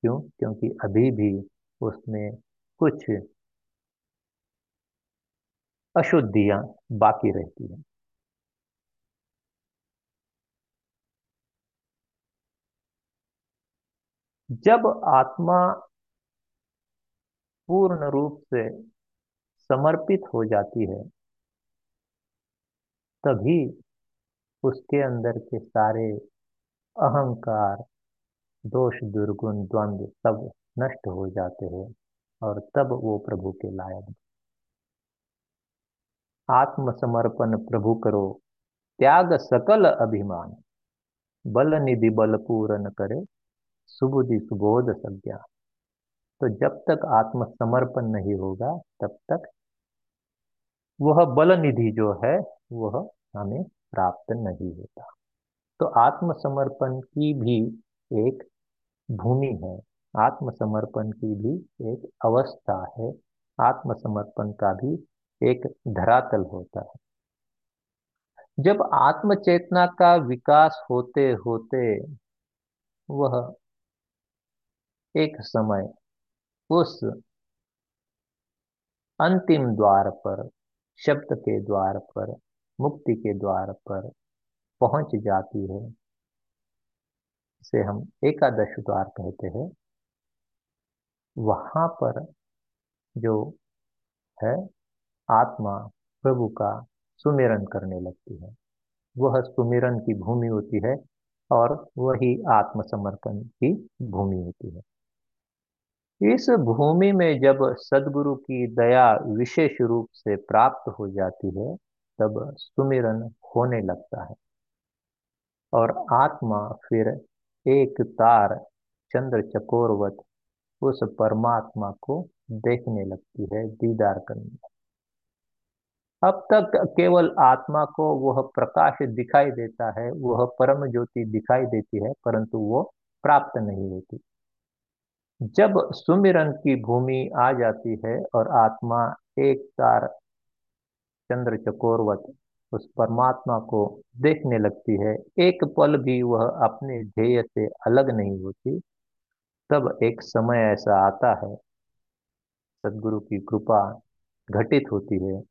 क्यों? क्योंकि अभी भी उसमें कुछ अशुद्धियाँ बाकी रहती हैं। जब आत्मा पूर्ण रूप से समर्पित हो जाती है, तभी उसके अंदर के सारे अहंकार, दोष, दुर्गुण, द्वंद्व सब नष्ट हो जाते हैं और तब वो प्रभु के लायक आत्मसमर्पण प्रभु करो, त्याग सकल अभिमान, बल निधि बल पूर्ण करे, सुबुद्धि सुबोध संज्ञा तो जब तक आत्मसमर्पण नहीं होगा, तब तक वह बल निधि जो है, वह हमें प्राप्त नहीं होता। तो आत्मसमर्पण की भी एक भूमि है, आत्मसमर्पण की भी एक अवस्था है, आत्मसमर्पण का भी एक धरातल होता है। जब आत्मचेतना का विकास होते होते वह एक समय उस अंतिम द्वार पर, शब्द के द्वार पर, मुक्ति के द्वार पर पहुँच जाती है। इसे हम एकादश द्वार कहते हैं। वहाँ पर जो है, आत्मा प्रभु का सुमिरन करने लगती है। वह सुमिरन की भूमि होती है और वही आत्मसमर्पण की भूमि होती है। इस भूमि में जब सदगुरु की दया विशेष रूप से प्राप्त हो जाती है, तब सुमिरन होने लगता है। और आत्मा फिर एक तार चंद्र चकोरवत उस परमात्मा को देखने लगती है दीदार करने। अब तक केवल आत्मा को वह प्रकाश दिखाई देता है, वह परम ज्योति दिखाई देती है, परंतु वो प्राप्त नहीं होती। जब सुमिरन की भूमि आ जाती है और आत्मा एक तार चंद्र चकोरवत उस परमात्मा को देखने लगती है, एक पल भी वह अपने ध्येय से अलग नहीं होती, तब एक समय ऐसा आता है, सदगुरु की कृपा घटित होती है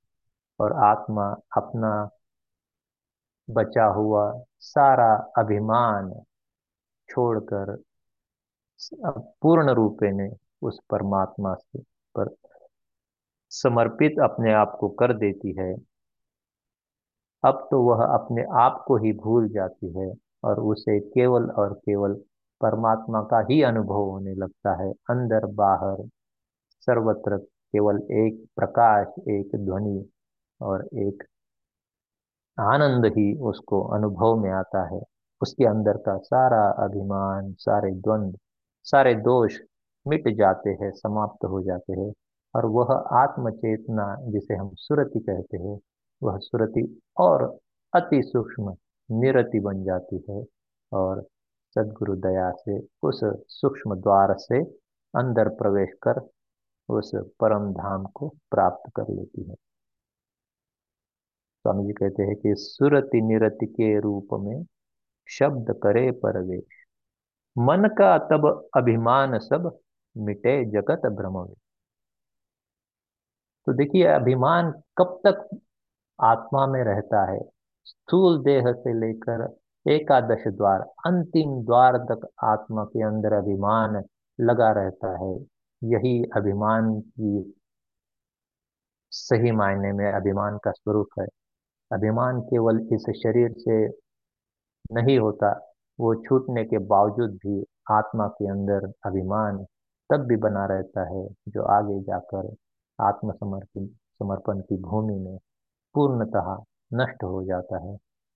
और आत्मा अपना बचा हुआ सारा अभिमान छोड़कर पूर्ण रूपे ने उस परमात्मा से पर समर्पित अपने आप को कर देती है। अब तो वह अपने आप को ही भूल जाती है और उसे केवल और केवल परमात्मा का ही अनुभव होने लगता है। अंदर बाहर सर्वत्र केवल एक प्रकाश, एक ध्वनि और एक आनंद ही उसको अनुभव में आता है। उसके अंदर का सारा अभिमान, सारे द्वंद्व सारे दोष मिट जाते हैं, समाप्त हो जाते हैं। और वह आत्मचेतना, जिसे हम सुरति कहते हैं, वह सुरति और अति सूक्ष्म निरति बन जाती है। और सदगुरु दया से, उस सूक्ष्म द्वार से अंदर प्रवेश कर उस परम धाम को प्राप्त कर लेती है। स्वामी जी कहते हैं कि सुरति निरति के रूप में शब्द करे परवेश। मन का तब अभिमान सब मिटे जगत भ्रम तो देखिए, अभिमान कब तक आत्मा में रहता है? स्थूल देह से लेकर एकादश द्वार, अंतिम द्वार तक आत्मा के अंदर अभिमान लगा रहता है। यही अभिमान की सही मायने में अभिमान का स्वरूप है। अभिमान केवल इस शरीर से नहीं होता वो छूटने के बावजूद भी आत्मा के अंदर अभिमान तब भी बना रहता है जो आगे जाकर आत्मसमर्पण, समर्पण की भूमि में पूर्णतः नष्ट हो जाता है।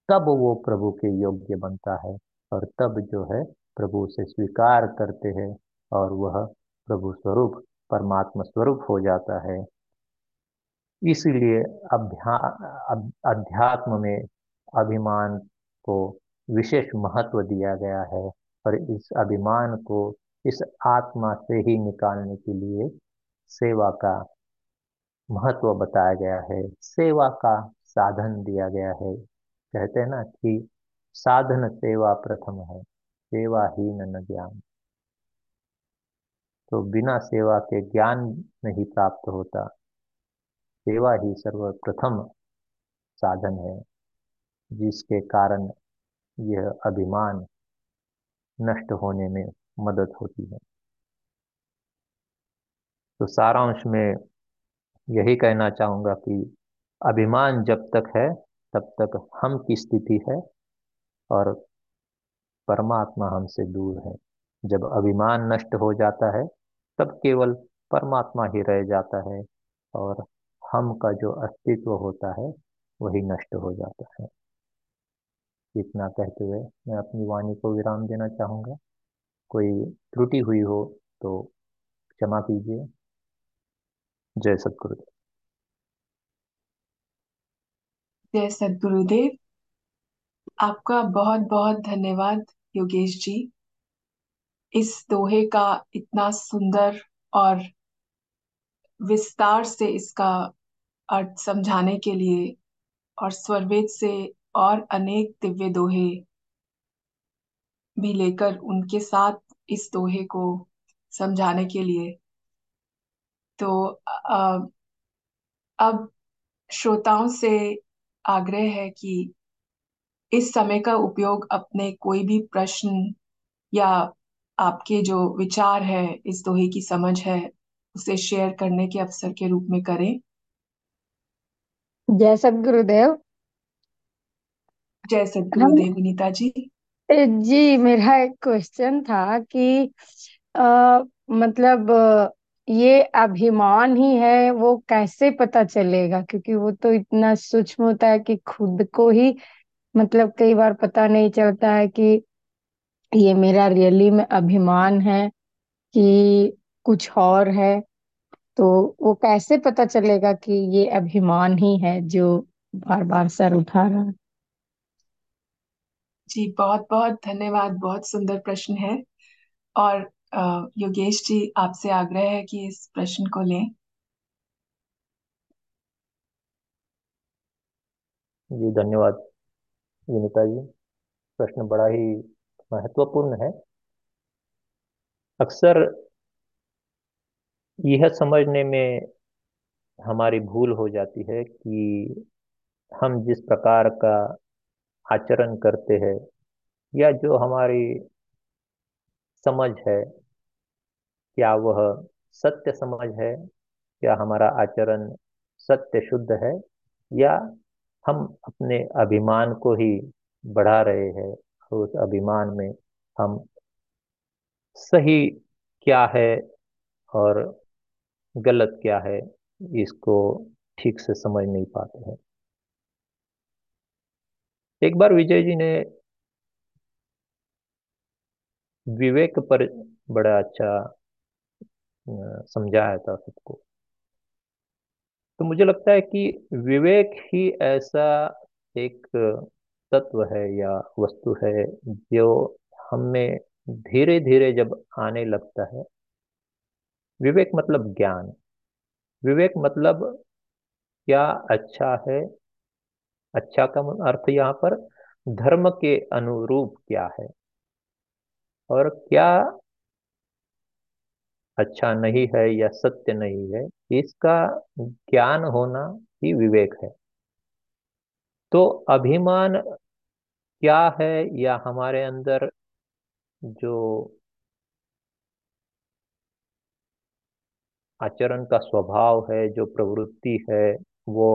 तब वो प्रभु के योग्य बनता है और तब जो है प्रभु से स्वीकार करते हैं और वह प्रभु स्वरूप, परमात्मा स्वरूप हो जाता है। इसलिए अध्यात्म में अभिमान को विशेष महत्व दिया गया है और इस अभिमान को इस आत्मा से ही निकालने के लिए सेवा का महत्व बताया गया है। सेवा का साधन दिया गया है। कहते हैं ना कि साधन सेवा प्रथम है, सेवा ही न ज्ञान। तो बिना सेवा के ज्ञान नहीं प्राप्त होता। सेवा ही सर्वप्रथम साधन है, जिसके कारण यह अभिमान नष्ट होने में मदद होती है। तो सारांश में यही कहना चाहूँगा कि अभिमान जब तक है, तब तक हम की स्थिति है और परमात्मा हमसे दूर है। जब अभिमान नष्ट हो जाता है, तब केवल परमात्मा ही रह जाता है और हम का जो अस्तित्व होता है, वही नष्ट हो जाता है। इतना कहते हुए मैं अपनी वाणी को विराम देना चाहूँगा। कोई त्रुटि हुई हो तो क्षमा कीजिए। जय सतगुरुदेव। जय सदगुरुदेव आपका बहुत बहुत धन्यवाद योगेश जी। इस दोहे का इतना सुंदर और विस्तार से इसका अर्थ समझाने के लिए और स्वरवेद से और अनेक दिव्य दोहे भी लेकर उनके साथ इस दोहे को समझाने के लिए। तो अब श्रोताओं से आग्रह है कि इस समय का उपयोग अपने कोई भी प्रश्न या आपके जो विचार है, इस दोहे की समझ है, उसे शेयर करने के अवसर के रूप में करें। जय सदगुरुदेव जय सदगुरुदेव विनीता जी। जी मेरा एक क्वेश्चन था कि आ, मतलब ये अभिमान ही है वो कैसे पता चलेगा? क्योंकि वो तो इतना सूक्ष्म होता है कि खुद को ही मतलब कई बार पता नहीं चलता है कि ये मेरा रियली में अभिमान है कि कुछ और है। तो वो कैसे पता चलेगा कि ये अभिमान ही है जो बार बार सर उठा रहा है? जी, बहुत बहुत धन्यवाद। बहुत सुंदर प्रश्न है। और योगेश जी, आपसे आग्रह है कि इस प्रश्न को लें। जी, धन्यवाद, विनीता जी। प्रश्न बड़ा ही महत्वपूर्ण है। अक्सर यह समझने में हमारी भूल हो जाती है कि हम जिस प्रकार का आचरण करते हैं या जो हमारी समझ है, क्या वह सत्य समझ है? क्या हमारा आचरण सत्य शुद्ध है? या हम अपने अभिमान को ही बढ़ा रहे हैं, उस अभिमान में हम सही क्या है और गलत क्या है, इसको ठीक से समझ नहीं पाते हैं। एक बार विजय जी ने विवेक पर बड़ा अच्छा समझाया था सबको। तो मुझे लगता है कि विवेक ही ऐसा एक तत्व है या वस्तु है जो हमें धीरे धीरे जब आने लगता है, विवेक मतलब ज्ञान। विवेक मतलब क्या अच्छा है अच्छा का अर्थ यहाँ पर धर्म के अनुरूप क्या है? और क्या अच्छा नहीं है या सत्य नहीं है, इसका ज्ञान होना ही विवेक है। तो अभिमान क्या है या हमारे अंदर जो आचरण का स्वभाव है, जो प्रवृत्ति है, वो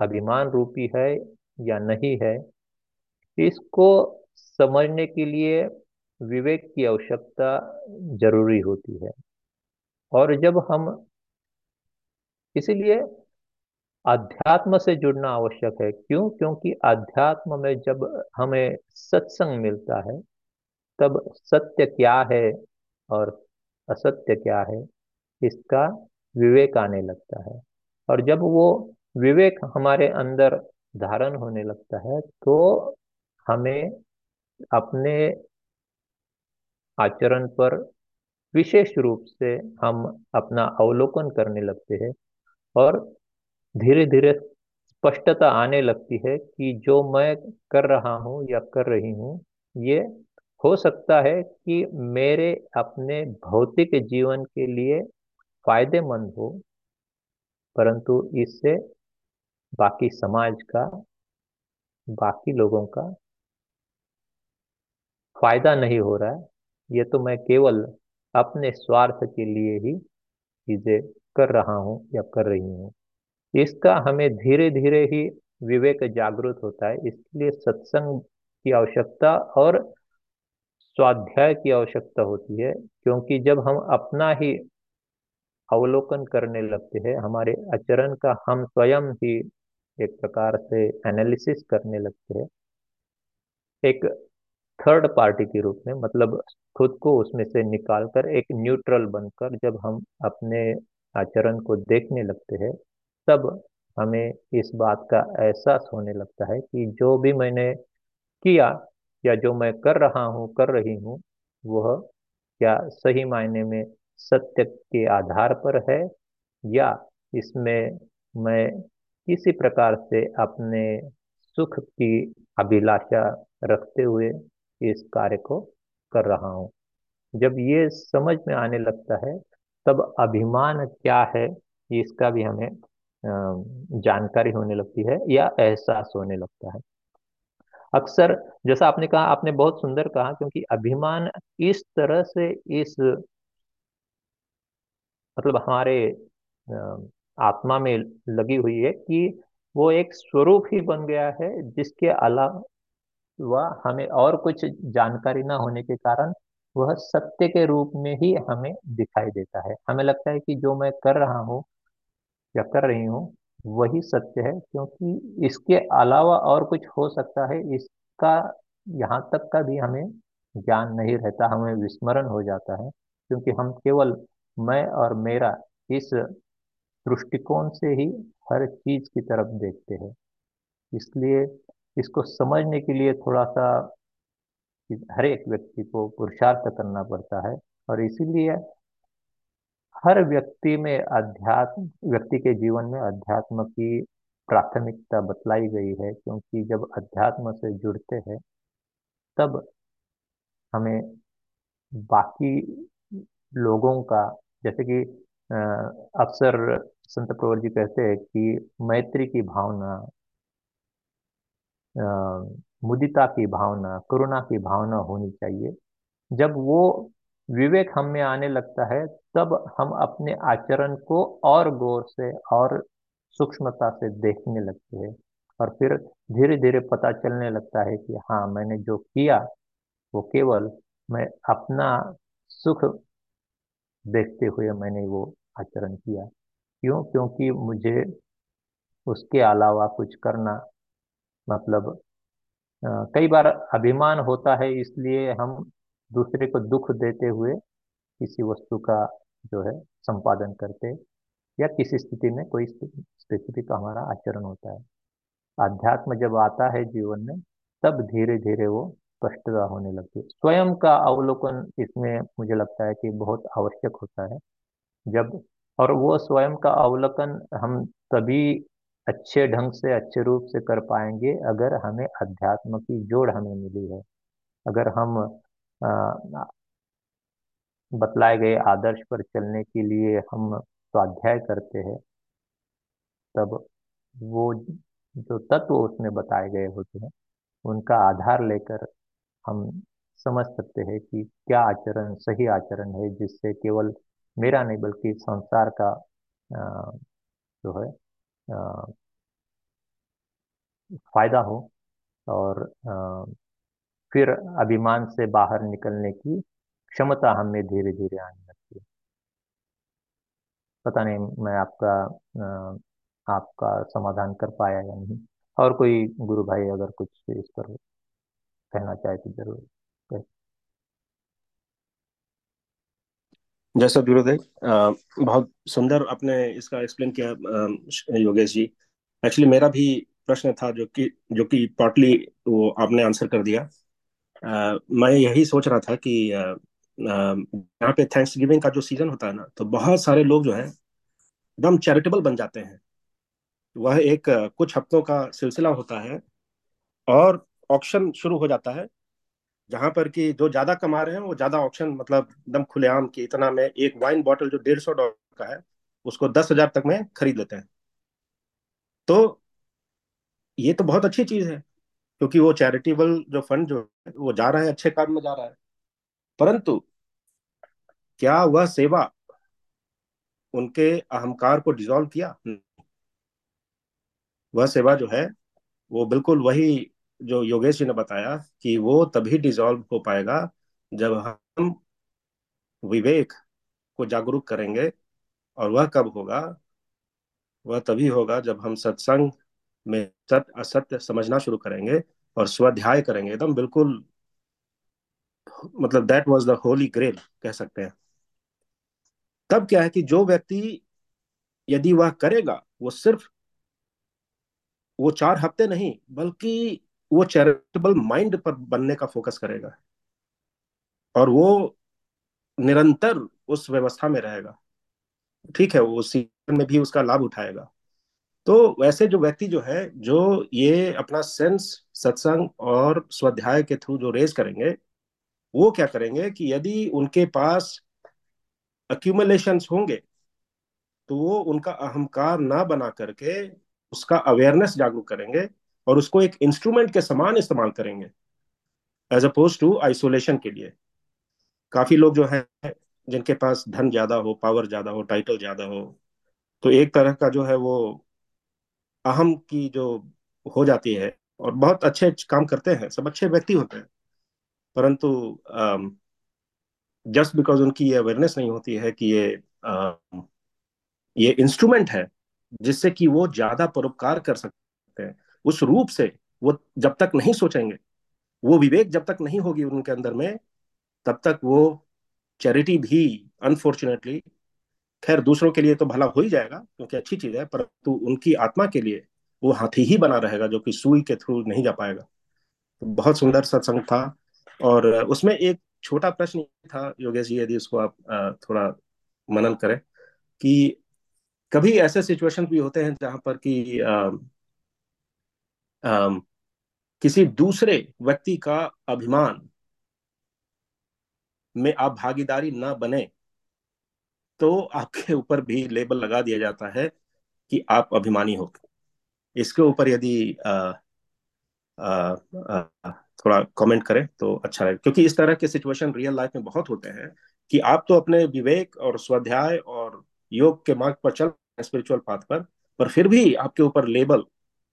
अभिमान रूपी है या नहीं है, इसको समझने के लिए विवेक की आवश्यकता ज़रूरी होती है। और जब हम इसीलिए अध्यात्म से जुड़ना आवश्यक है, क्यों? क्योंकि अध्यात्म में जब हमें सत्संग मिलता है, तब सत्य क्या है और असत्य क्या है, इसका विवेक आने लगता है। और जब वो विवेक हमारे अंदर धारण होने लगता है तो हमें अपने आचरण पर विशेष रूप से हम अपना अवलोकन करने लगते हैं और धीरे धीरे स्पष्टता आने लगती है कि जो मैं कर रहा हूँ या कर रही हूँ, ये हो सकता है कि मेरे अपने भौतिक जीवन के लिए फ़ायदेमंद हो, परंतु इससे बाकी समाज का, बाकी लोगों का फ़ायदा नहीं हो रहा है। ये तो मैं केवल अपने स्वार्थ के लिए ही चीज़ें कर रहा हूँ या कर रही हूँ। इसका हमें धीरे धीरे ही विवेक जागृत होता है। इसलिए सत्संग की आवश्यकता और स्वाध्याय की आवश्यकता होती है, क्योंकि जब हम अपना ही अवलोकन करने लगते हैं, हमारे आचरण का हम स्वयं ही एक प्रकार से एनालिसिस करने लगते हैं। एक थर्ड पार्टी के रूप में मतलब खुद को उसमें से निकालकर एक न्यूट्रल बनकर जब हम अपने आचरण को देखने लगते हैं, तब हमें इस बात का एहसास होने लगता है कि जो भी मैंने किया या जो मैं कर रहा हूँ, कर रही हूँ, वह क्या सही मायने में सत्य के आधार पर है या इसमें मैं किसी प्रकार से अपने सुख की अभिलाषा रखते हुए इस कार्य को कर रहा हूँ। जब ये समझ में आने लगता है, तब अभिमान क्या है, इसका भी हमें जानकारी होने लगती है या एहसास होने लगता है। अक्सर, जैसा आपने कहा, आपने बहुत सुंदर कहा, क्योंकि अभिमान इस तरह से इस मतलब हमारे आत्मा में लगी हुई है कि वो एक स्वरूप ही बन गया है, जिसके अलावा हमें और कुछ जानकारी ना होने के कारण वह सत्य के रूप में ही हमें दिखाई देता है। हमें लगता है कि जो मैं कर रहा हूँ या कर रही हूँ, वही सत्य है, क्योंकि इसके अलावा और कुछ हो सकता है, इसका यहाँ तक का भी हमें ज्ञान नहीं रहता, हमें विस्मरण हो जाता है, क्योंकि हम केवल मैं और मेरा इस दृष्टिकोण से ही हर चीज़ की तरफ़ देखते हैं। इसलिए इसको समझने के लिए थोड़ा सा हर एक व्यक्ति को पुरुषार्थ करना पड़ता है और इसीलिए हर व्यक्ति में अध्यात्म, व्यक्ति के जीवन में अध्यात्म की प्राथमिकता बतलाई गई है, क्योंकि जब अध्यात्म से जुड़ते हैं, तब हमें बाकी लोगों का, जैसे कि अक्सर संत प्रवर जी कहते हैं कि मैत्री की भावना मुदिता की भावना, करुणा की भावना होनी चाहिए। जब वो विवेक हम में आने लगता है, तब हम अपने आचरण को और गौर से और सूक्ष्मता से देखने लगते हैं और फिर धीरे धीरे पता चलने लगता है कि हाँ मैंने जो किया, वो केवल मैं अपना सुख देखते हुए मैंने वो आचरण किया। क्यों? क्योंकि मुझे उसके अलावा कुछ करना मतलब कई बार अभिमान होता है, इसलिए हम दूसरे को दुख देते हुए किसी वस्तु का जो है संपादन करते या किसी स्थिति में कोई स्पेसिफिक हमारा आचरण होता है। अध्यात्म जब आता है जीवन में, तब धीरे धीरे वो स्पष्टता होने लगती है। स्वयं का अवलोकन इसमें मुझे लगता है कि बहुत आवश्यक होता है। जब और वो स्वयं का अवलोकन हम तभी अच्छे ढंग से, अच्छे रूप से कर पाएँगे अगर हमें अध्यात्म की जोड़ हमें मिली है। अगर हम बतलाए गए आदर्श पर चलने के लिए हम स्वाध्याय करते हैं, तब वो जो तत्व उसमें बताए गए होते हैं, उनका आधार लेकर हम समझ सकते हैं कि क्या आचरण सही आचरण है, जिससे केवल मेरा नहीं, बल्कि संसार का जो है फ़ायदा हो और फिर अभिमान से बाहर निकलने की क्षमता हमें धीरे धीरे आने लगती है। पता नहीं मैं आपका आपका समाधान कर पाया या नहीं। और कोई गुरु भाई अगर कुछ इस पर कहना चाहे तो ज़रूर कहें। जैसा गुरुदेव बहुत सुंदर आपने इसका एक्सप्लेन किया योगेश जी। एक्चुअली मेरा भी प्रश्न था जो कि जो कि पार्टली वो आपने आंसर कर दिया। अ, मैं यही सोच रहा था कि यहाँ पे थैंक्स गिविंग का जो सीज़न होता है ना तो बहुत सारे लोग जो है एकदम चैरिटेबल बन जाते हैं। वह एक कुछ हफ्तों का सिलसिला होता है और ऑक्शन शुरू हो जाता है। जहाँ पर कि जो ज़्यादा कमा रहे हैं, वो ज़्यादा ऑप्शन मतलब एकदम खुलेआम कि इतना में एक वाइन बॉटल जो डेढ़ सौ डॉलर का है, उसको दस हज़ार तक में खरीद लेते हैं। तो ये तो बहुत अच्छी चीज़ है, क्योंकि वो चैरिटेबल जो फंड जो है, वो जा रहा है, अच्छे काम में जा रहा है। परंतु क्या वह सेवा उनके अहंकार को डिजोल्व किया? वह सेवा जो है, वो बिल्कुल वही जो योगेश जी ने बताया कि वो तभी डिसॉल्व हो पाएगा जब हम विवेक को जागरूक करेंगे और वह कब होगा? वह तभी होगा जब हम सत्संग में सत्य असत्य समझना शुरू करेंगे और स्वाध्याय करेंगे। एकदम बिल्कुल मतलब that was the holy grail कह सकते हैं। तब क्या है कि जो व्यक्ति यदि वह करेगा, वो सिर्फ़, वो चार हफ़्ते नहीं, बल्कि वो चैरिटेबल माइंड पर बनने का फोकस करेगा। और वो निरंतर उस व्यवस्था में रहेगा। ठीक है, वो सीज़न में भी उसका लाभ उठाएगा। तो वैसे जो व्यक्ति जो है, जो ये अपना सेंस सत्संग और स्वाध्याय के थ्रू जो रेज करेंगे, वो क्या करेंगे कि यदि उनके पास अक्यूमुलेशंस होंगे तो वो उनका अहंकार ना बना करके उसका अवेयरनेस जागरूक करेंगे और उसको एक इंस्ट्रूमेंट के समान इस्तेमाल करेंगे एज अपोज टू आइसोलेशन के लिए। काफ़ी लोग जो है जिनके पास धन ज़्यादा हो पावर ज़्यादा हो टाइटल ज़्यादा हो तो एक तरह का जो है वो अहम की जो हो जाती है और बहुत अच्छे काम करते हैं सब अच्छे व्यक्ति होते हैं। परंतु जस्ट बिकॉज़ उनकी ये अवेयरनेस नहीं होती है कि ये uh, ये इंस्ट्रूमेंट है जिससे कि वो ज़्यादा परोपकार कर सकते हैं। उस रूप से वो जब तक नहीं सोचेंगे, वो विवेक जब तक नहीं होगी उनके अंदर में, तब तक वो चैरिटी भी अनफॉर्चुनेटली, खैर दूसरों के लिए तो भला हो ही जाएगा, क्योंकि अच्छी चीज़ है, परंतु उनकी आत्मा के लिए वो हाथी ही बना रहेगा जो कि सुई के थ्रू नहीं जा पाएगा। तो बहुत सुंदर सत्संग था। और उसमें एक छोटा प्रश्न था, योगेश जी, यदि उसको आप थोड़ा मनन करें कि कभी ऐसे सिचुएशन भी होते हैं जहाँ पर कि आ, किसी दूसरे व्यक्ति का अभिमान में आप भागीदारी ना बने तो आपके ऊपर भी लेबल लगा दिया जाता है कि आप अभिमानी हो। इसके ऊपर यदि थोड़ा कमेंट करें तो अच्छा रहेगा क्योंकि इस तरह के सिचुएशन रियल लाइफ में बहुत होते हैं कि आप तो अपने विवेक और स्वाध्याय और योग के मार्ग पर चल स्पिरिचुअल पाथ पर पर फिर भी आपके ऊपर लेबल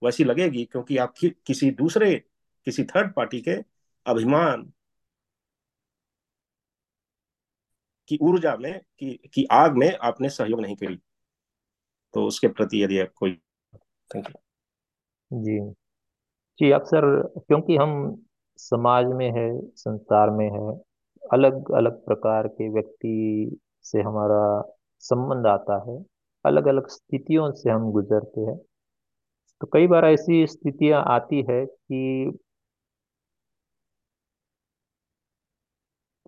वैसी लगेगी क्योंकि आप किसी दूसरे किसी थर्ड पार्टी के अभिमान की ऊर्जा में की, की आग में आपने सहयोग नहीं करी तो उसके प्रति यदि कोई थैंक यू जी। जी अक्सर क्योंकि हम समाज में है संसार में है अलग अलग प्रकार के व्यक्ति से हमारा संबंध आता है अलग अलग स्थितियों से हम गुजरते हैं तो कई बार ऐसी स्थितियाँ आती है कि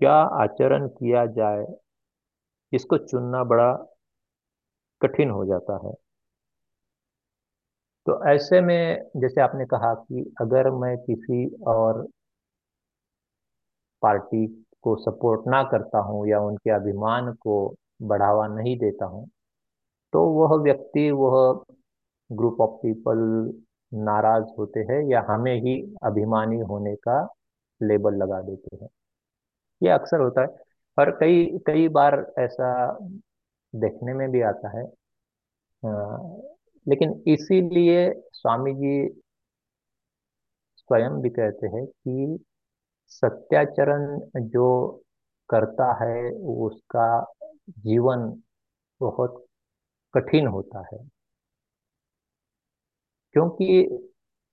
क्या आचरण किया जाए, इसको चुनना बड़ा कठिन हो जाता है। तो ऐसे में जैसे आपने कहा कि अगर मैं किसी और पार्टी को सपोर्ट ना करता हूँ या उनके अभिमान को बढ़ावा नहीं देता हूँ तो वह व्यक्ति, वह ग्रुप ऑफ़ पीपल नाराज़ होते हैं या हमें ही अभिमानी होने का लेबल लगा देते हैं। ये अक्सर होता है। और कई कई बार ऐसा देखने में भी आता है। आ, लेकिन इसीलिए स्वामी जी स्वयं भी कहते हैं कि सत्याचरण जो करता है उसका जीवन बहुत कठिन होता है। क्योंकि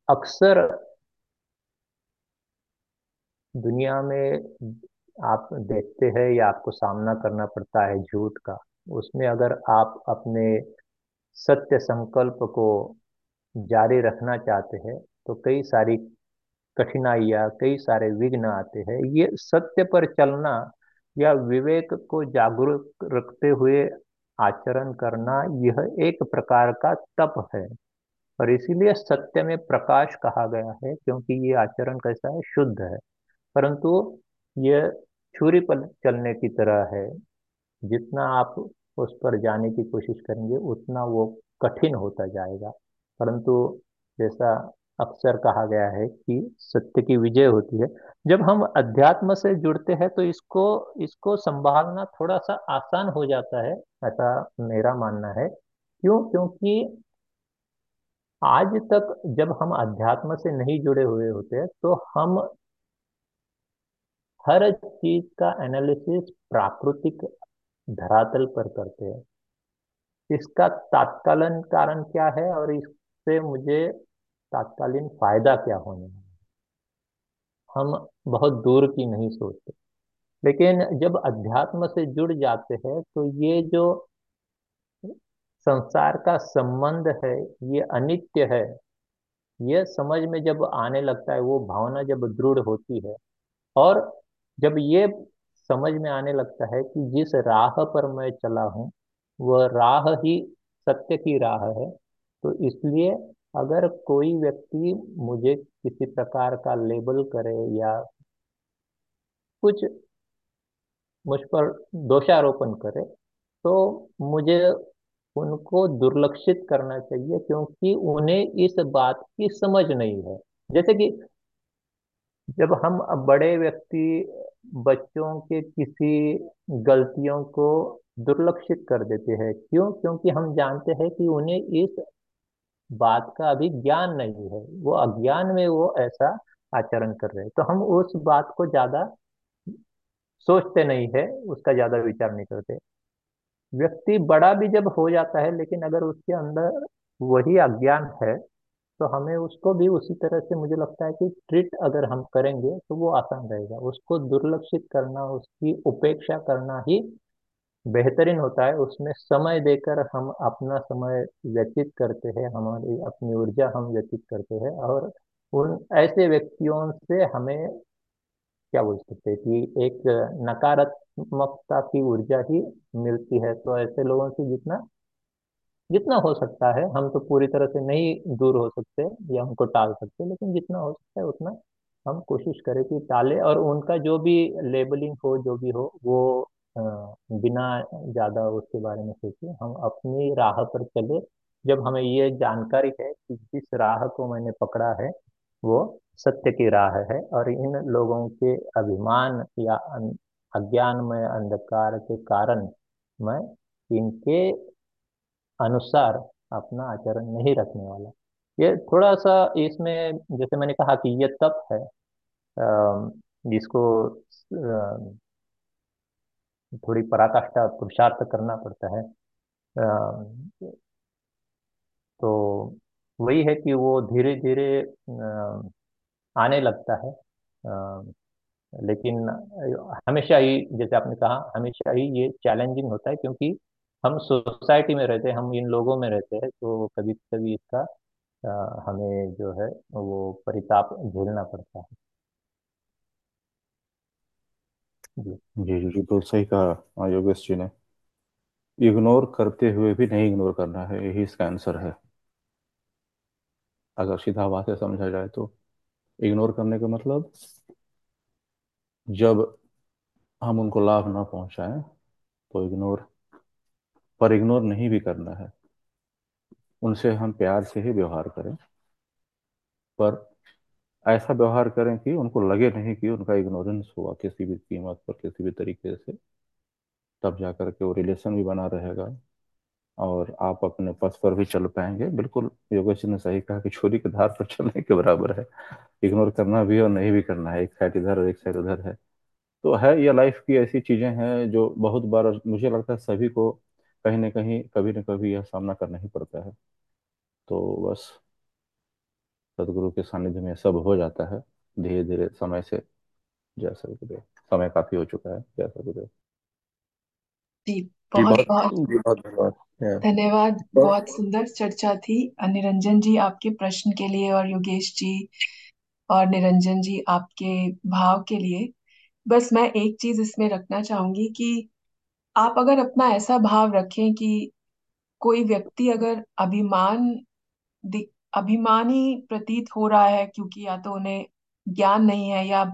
अक्सर दुनिया में आप देखते हैं या आपको सामना करना पड़ता है झूठ का, उसमें अगर आप अपने सत्य संकल्प को जारी रखना चाहते हैं तो कई सारी कठिनाइयाँ, कई सारे विघ्न आते हैं। ये सत्य पर चलना या विवेक को जागरूक रखते हुए आचरण करना, यह एक प्रकार का तप है। और इसीलिए सत्य में प्रकाश कहा गया है, क्योंकि ये आचरण कैसा है? शुद्ध है। परंतु ये छुरी पर चलने की तरह है। जितना आप उस पर जाने की कोशिश करेंगे, उतना वो कठिन होता जाएगा। परंतु जैसा अक्सर कहा गया है कि सत्य की विजय होती है। जब हम अध्यात्म से जुड़ते हैं तो इसको इसको संभालना थोड़ा सा आसान हो जाता है, ऐसा मेरा मानना है। क्यों? क्योंकि आज तक जब हम अध्यात्म से नहीं जुड़े हुए होते तो हम हर चीज़ का एनालिसिस प्राकृतिक धरातल पर करते हैं। इसका तात्कालीन कारण क्या है और इससे मुझे तात्कालीन फ़ायदा क्या होने है, हम बहुत दूर की नहीं सोचते। लेकिन जब अध्यात्म से जुड़ जाते हैं तो ये जो संसार का संबंध है, ये अनित्य है। यह समझ में जब आने लगता है, वो भावना जब दृढ़ होती है और जब ये समझ में आने लगता है कि जिस राह पर मैं चला हूँ, वह राह ही सत्य की राह है तो इसलिए अगर कोई व्यक्ति मुझे किसी प्रकार का लेबल करे या कुछ मुझ पर दोषारोपण करे तो मुझे उनको दुर्लक्षित करना चाहिए, क्योंकि उन्हें इस बात की समझ नहीं है। जैसे कि जब हम बड़े व्यक्ति, बच्चों के किसी गलतियों को दुर्लक्षित कर देते हैं, क्यों? क्योंकि हम जानते हैं कि उन्हें इस बात का अभी ज्ञान नहीं है। वो अज्ञान में वो ऐसा आचरण कर रहे हैं। तो हम उस बात को ज़्यादा सोचते नहीं है, उसका ज़्यादा विचार नहीं करते। व्यक्ति बड़ा भी जब हो जाता है, लेकिन अगर उसके अंदर वही अज्ञान है तो हमें उसको भी उसी तरह से मुझे लगता है कि ट्रीट अगर हम करेंगे तो वो आसान रहेगा। उसको दुर्लक्षित करना, उसकी उपेक्षा करना ही बेहतरीन होता है। उसमें समय देकर हम अपना समय व्यतीत करते हैं, हमारी अपनी ऊर्जा हम व्यतीत करते हैं और उन ऐसे व्यक्तियों से हमें क्या बोल सकते हैं कि एक नकारात्मकता की ऊर्जा ही मिलती है। तो ऐसे लोगों से जितना जितना हो सकता है, हम तो पूरी तरह से नहीं दूर हो सकते या उनको टाल सकते, लेकिन जितना हो सकता है उतना हम कोशिश करें कि टाले और उनका जो भी लेबलिंग हो, जो भी हो, वो बिना ज़्यादा उसके बारे में सोचे हम अपनी राह पर चले। जब हमें ये जानकारी है कि जिस राह को मैंने पकड़ा है, वो सत्य की राह है और इन लोगों के अभिमान या अज्ञान में अंधकार के कारण मैं इनके अनुसार अपना आचरण नहीं रखने वाला। ये थोड़ा सा इसमें, जैसे मैंने कहा कि ये तप है जिसको थोड़ी पराकाष्ठा पुरुषार्थ करना पड़ता है। तो वही है कि वो धीरे धीरे आने लगता है। लेकिन हमेशा ही जैसे आपने कहा हमेशा ही ये चैलेंजिंग होता है क्योंकि हम सोसाइटी में रहते हैं हम इन लोगों में रहते हैं तो कभी कभी इसका आ, हमें जो है वो परिताप झेलना पड़ता है। जी। जी जी बिल्कुल सही कहा योगेश जी ने। इग्नोर करते हुए भी नहीं इग्नोर करना है यही इसका आंसर है। अगर सीधा बात से समझा जाए तो। इग्नोर करने का मतलब जब हम उनको लाभ ना पहुंचाएँ तो इग्नोर पर इग्नोर नहीं भी करना है। उनसे हम प्यार से ही व्यवहार करें, पर ऐसा व्यवहार करें कि उनको लगे नहीं कि उनका इग्नोरेंस हुआ किसी भी कीमत पर, किसी भी तरीके से, तब जा करके वो रिलेशन भी बना रहेगा। और आप अपने पथ पर भी चल पाएँगे। बिल्कुल योगेश जी ने सही कहा कि छुरी के धार पर चलने के बराबर है। इग्नोर करना भी और नहीं भी करना है। एक साइड इधर और एक साइड उधर है। तो है ये लाइफ की ऐसी चीज़ें हैं जो बहुत बार मुझे लगता है सभी को कहीं ना कहीं कभी ना कभी यह सामना करना ही पड़ता है। तो बस सदगुरु के सानिध्य में सब हो जाता है। धीरे धीरे समय से जय सदगुरुदेव। समय काफ़ी हो चुका है। जय सदगुरुदेव। जी बहुत बहुत बहुत जी बहुत धन्यवाद. धन्यवाद बहुत सुंदर चर्चा थी। निरंजन जी आपके प्रश्न के लिए और योगेश जी और निरंजन जी आपके भाव के लिए। बस मैं एक चीज़ इसमें रखना चाहूँगी कि आप अगर अपना ऐसा भाव रखें कि कोई व्यक्ति अगर अभिमान अभिमानी प्रतीत हो रहा है क्योंकि या तो उन्हें ज्ञान नहीं है या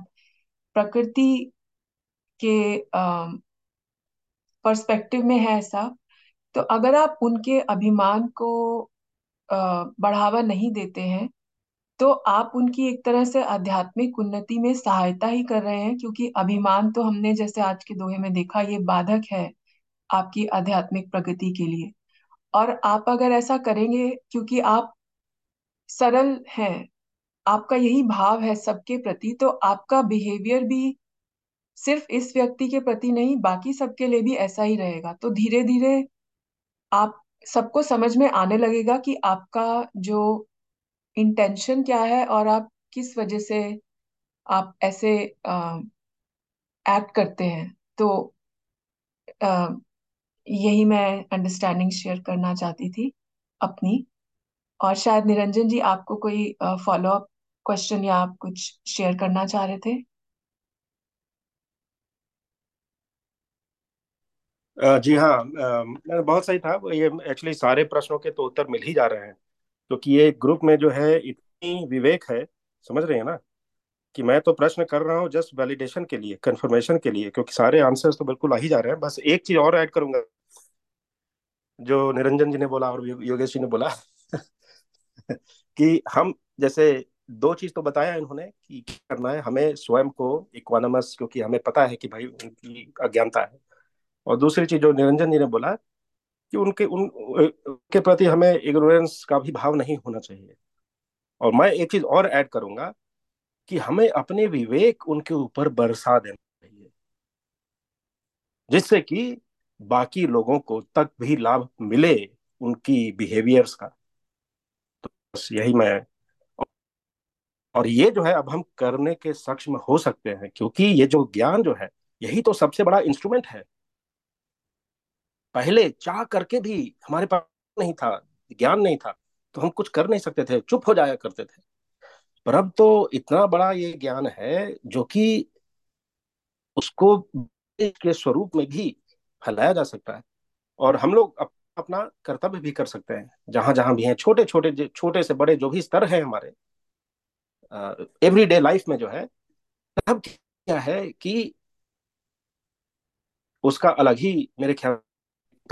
प्रकृति के पर्सपेक्टिव में है ऐसा तो अगर आप उनके अभिमान को बढ़ावा नहीं देते हैं तो आप उनकी एक तरह से आध्यात्मिक उन्नति में सहायता ही कर रहे हैं, क्योंकि अभिमान तो हमने जैसे आज के दोहे में देखा, ये बाधक है आपकी आध्यात्मिक प्रगति के लिए। और आप अगर ऐसा करेंगे, क्योंकि आप सरल हैं, आपका यही भाव है सबके प्रति तो आपका बिहेवियर भी सिर्फ़ इस व्यक्ति के प्रति नहीं, बाकी सबके लिए भी ऐसा ही रहेगा। तो धीरे धीरे आप सबको समझ में आने लगेगा कि आपका जो इंटेंशन क्या है और आप किस वजह से आप ऐसे एक्ट करते हैं। तो अ, यही मैं अंडरस्टैंडिंग शेयर करना चाहती थी अपनी। और शायद निरंजन जी आपको कोई फॉलो अप क्वेश्चन या आप कुछ शेयर करना चाह रहे थे? जी हाँ बहुत सही था, ये एक्चुअली सारे प्रश्नों के तो उत्तर मिल ही जा रहे हैं, क्योंकि ये ग्रुप में जो है इतनी विवेक है, समझ रहे हैं ना, कि मैं तो प्रश्न कर रहा हूँ जस्ट वैलिडेशन के लिए कंफर्मेशन के लिए, क्योंकि सारे आंसर्स तो बिल्कुल आ ही जा रहे हैं, बस एक चीज़ और ऐड करूँगा। जो निरंजन जी ने बोला और योगेश जी ने बोला, कि हम जैसे दो चीज़ तो बताया इन्होंने, कि करना है, हमें स्वयं को इक्वानमस क्योंकि हमें पता है कि भाई उनकी अज्ञानता है और दूसरी चीज़ जो निरंजन जी ने बोला कि उनके, उन, उनके प्रति हमें इग्नोरेंस का भी भाव नहीं होना चाहिए। और मैं एक चीज़ और ऐड करूँगा कि हमें अपने विवेक उनके ऊपर बरसा देना चाहिए, जिससे कि बाकी लोगों को तक भी लाभ मिले उनकी बिहेवियर्स का। तो बस यही मैं, और ये जो है अब हम करने के सक्षम हो सकते हैं, क्योंकि ये जो ज्ञान जो है, यही तो सबसे बड़ा इंस्ट्रूमेंट है। पहले चाह करके भी हमारे पास नहीं था ज्ञान नहीं था तो हम कुछ कर नहीं सकते थे चुप हो जाया करते थे। पर अब तो इतना बड़ा ये ज्ञान है जो कि उसको के स्वरूप में भी फैलाया जा सकता है और हम लोग अप, अपना कर्तव्य भी कर सकते हैं। जहाँ जहाँ भी हैं छोटे छोटे छोटे से बड़े जो भी स्तर हैं हमारे एवरीडे लाइफ में जो है तब क्या है कि उसका अलग ही मेरे ख्याल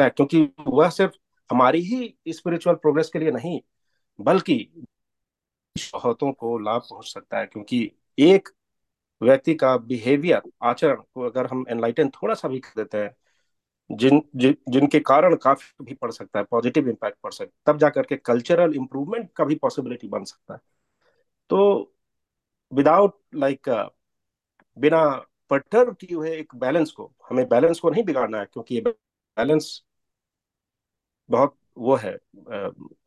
है क्योंकि वह सिर्फ़ हमारी ही स्पिरिचुअल प्रोग्रेस के लिए नहीं बल्कि बहुतों को लाभ पहुँच सकता है क्योंकि एक व्यक्ति का बिहेवियर आचरण को अगर हम एनलाइटन थोड़ा सा भी कर देते हैं जिन जि, जिनके कारण काफ़ी भी पड़ सकता है पॉजिटिव इम्पैक्ट पड़ सकता है तब जाकर के कल्चरल इंप्रूवमेंट का भी पॉसिबिलिटी बन सकता है। तो विदाउट लाइक like, बिना परटर्ब किए हुए एक बैलेंस को हमें बैलेंस को नहीं बिगाड़ना है क्योंकि ये बैलेंस बहुत वो है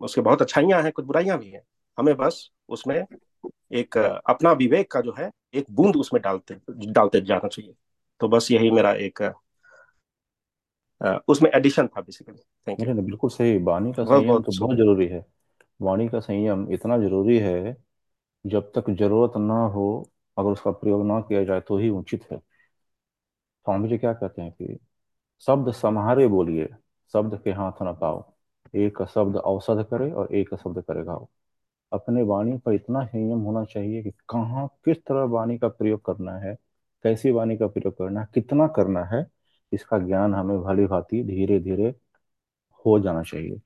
उसके बहुत अच्छाइयाँ हैं कुछ बुराइयाँ भी हैं। हमें बस उसमें एक अपना विवेक का जो है एक बूंद उसमें डालते डालते जाना चाहिए। तो बस यही मेरा एक उसमें एडिशन था बेसिकली थैंक यू बिल्कुल सही। वाणी का बहुत संयम बहुत तो बहुत ज़रूरी है। वाणी का संयम इतना ज़रूरी है जब तक ज़रूरत ना हो अगर उसका प्रयोग ना किया जाए तो ही उचित है। स्वामी जी क्या कहते हैं कि शब्द समारे बोलिए। शब्द के हाथ न पाओ। एक शब्द औषध करे और एक शब्द करे घाव अपने वाणी पर इतना संयम होना चाहिए कि कहाँ, किस तरह वाणी का प्रयोग करना है, कैसी वाणी का प्रयोग करना है, कितना करना है, इसका ज्ञान हमें भली भांति धीरे धीरे हो जाना चाहिए,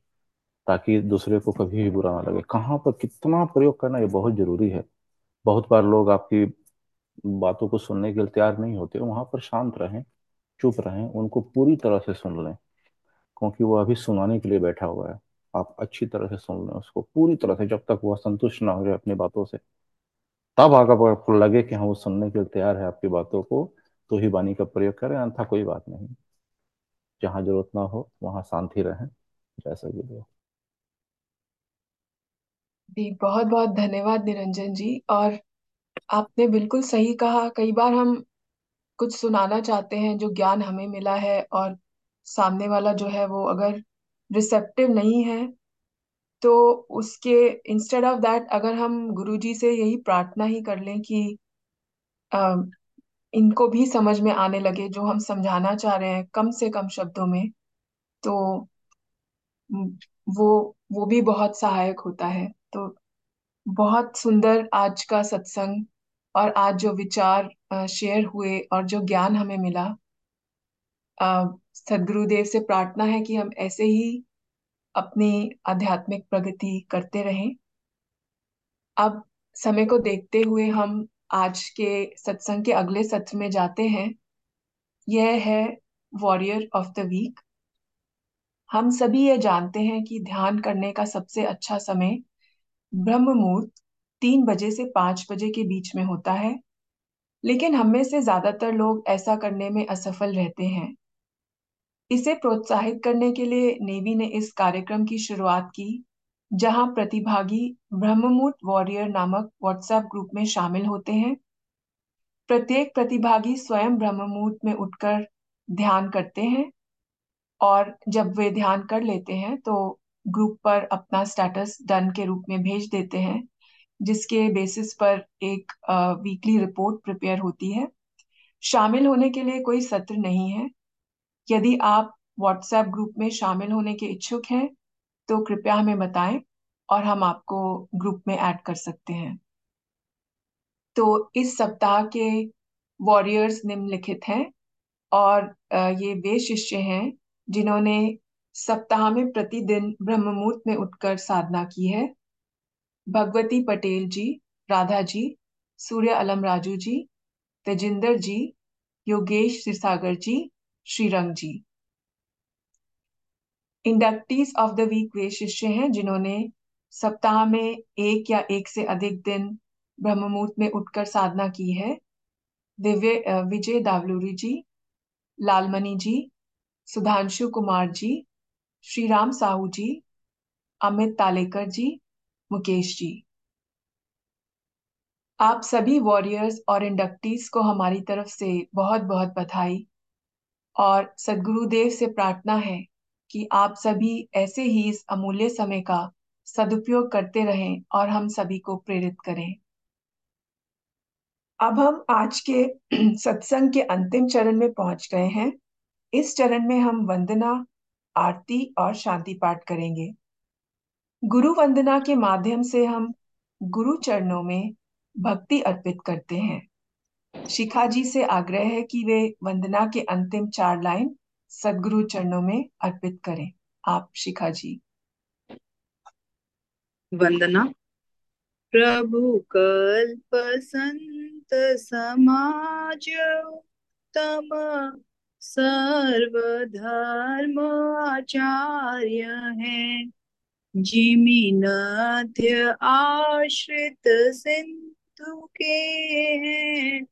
ताकि दूसरे को कभी भी बुरा ना लगे। कहाँ पर कितना प्रयोग करना ये बहुत ज़रूरी है। बहुत बार लोग आपकी बातों को सुनने के लिए तैयार नहीं होते, वहाँ पर शांत रहें, चुप रहें, उनको पूरी तरह से सुन लें। क्योंकि वो अभी सुनाने के लिए बैठा हुआ है। आप अच्छी तरह से सुन लें उसको, पूरी तरह से जब तक वह संतुष्ट ना हो जाए अपनी बातों से। तब अगर आपको लगे कि हाँ वो सुनने के लिए तैयार है आपकी बातों को तो ही वाणी का प्रयोग करें, अन्यथा कोई बात नहीं। जहाँ ज़रूरत ना हो, वहाँ शांति रहें, जैसा भी हो जी बहुत बहुत धन्यवाद निरंजन जी, और आपने बिल्कुल सही कहा, कई बार हम कुछ सुनाना चाहते हैं जो ज्ञान हमें मिला है, और सामने वाला जो है वो अगर रिसेप्टिव नहीं है तो उसके इंस्टेड ऑफ़ दैट अगर हम गुरुजी से यही प्रार्थना ही कर लें कि अ, इनको भी समझ में आने लगे जो हम समझाना चाह रहे हैं कम से कम शब्दों में तो वो वो भी बहुत सहायक होता है। तो बहुत सुंदर आज का सत्संग और आज जो विचार शेयर हुए और जो ज्ञान हमें मिला सदगुरुदेव से प्रार्थना है कि हम ऐसे ही अपनी आध्यात्मिक प्रगति करते रहें। अब समय को देखते हुए हम आज के सत्संग के अगले सत्र में जाते हैं। यह है वॉरियर ऑफ़ द वीक हम सभी ये जानते हैं कि ध्यान करने का सबसे अच्छा समय ब्रह्म मुहूर्त तीन बजे से पाँच बजे के बीच में होता है, लेकिन हम में से ज़्यादातर लोग ऐसा करने में असफल रहते हैं। इसे प्रोत्साहित करने के लिए नेवी ने इस कार्यक्रम की शुरुआत की, जहाँ प्रतिभागी ब्रह्ममुहूर्त वॉरियर नामक व्हाट्सएप ग्रुप में शामिल होते हैं। प्रत्येक प्रतिभागी स्वयं ब्रह्ममुहूर्त में उठकर ध्यान करते हैं, और जब वे ध्यान कर लेते हैं तो ग्रुप पर अपना स्टेटस डन के रूप में भेज देते हैं, जिसके बेसिस पर एक वीकली रिपोर्ट प्रिपेयर होती है। शामिल होने के लिए कोई सत्र नहीं है यदि आप व्हाट्सएप ग्रुप में शामिल होने के इच्छुक हैं तो कृपया हमें बताएँ और हम आपको ग्रुप में ऐड कर सकते हैं। तो इस सप्ताह के वॉरियर्स निम्नलिखित हैं और ये वे शिष्य हैं जिन्होंने सप्ताह में प्रतिदिन ब्रह्म मुहूर्त में उठकर साधना की है। भगवती पटेल जी, Radha ji, Surya Alam Raju ji, Tejinder ji, Yogesh Sirsagar ji Shrirang ji inductees of the week वे शिष्य हैं, जिन्होंने सप्ताह में एक या एक से अधिक दिन ब्रह्म मुहूर्त में उठकर साधना की है। दिव्य विजय दावलूरी जी, लालमणि जी, सुधांशु कुमार जी श्री राम साहू जी, अमित तालेकर जी, मुकेश जी। आप सभी वॉरियर्स और इंडक्टीज को हमारी तरफ़ से बहुत बहुत बधाई। और सदगुरुदेव से प्रार्थना है कि आप सभी ऐसे ही इस अमूल्य समय का सदुपयोग करते रहें और हम सभी को प्रेरित करें। अब हम आज के सत्संग के अंतिम चरण में पहुँच गए हैं। इस चरण में हम वंदना, आरती और शांति पाठ करेंगे। गुरु वंदना के माध्यम से हम गुरु चरणों में भक्ति अर्पित करते हैं। शिखा जी से आग्रह है कि वे वंदना के अंतिम चार लाइन सदगुरु चरणों में अर्पित करें। आप, शिखा जी। वंदना। प्रभु कल्प संत समाज, तम सर्वधर्म आचार्य है। जिमिनाध्य आश्रित सिंधु के हैं।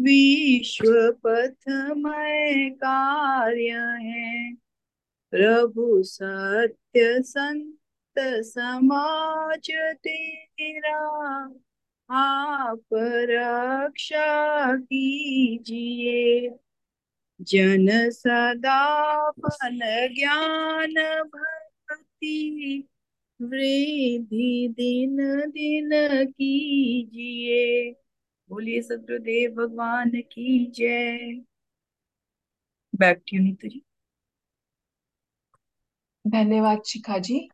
विश्व पथमय कार्य है। प्रभु सत्य संत समाज तेरा, आप रक्षा कीजिए। जन सदा फल ज्ञान भक्ति, वृद्धि दिन दिन कीजिए। बोलिए सदगुरुदेव भगवान की जय। बैक टू नीतू जी धन्यवाद शिखा जी।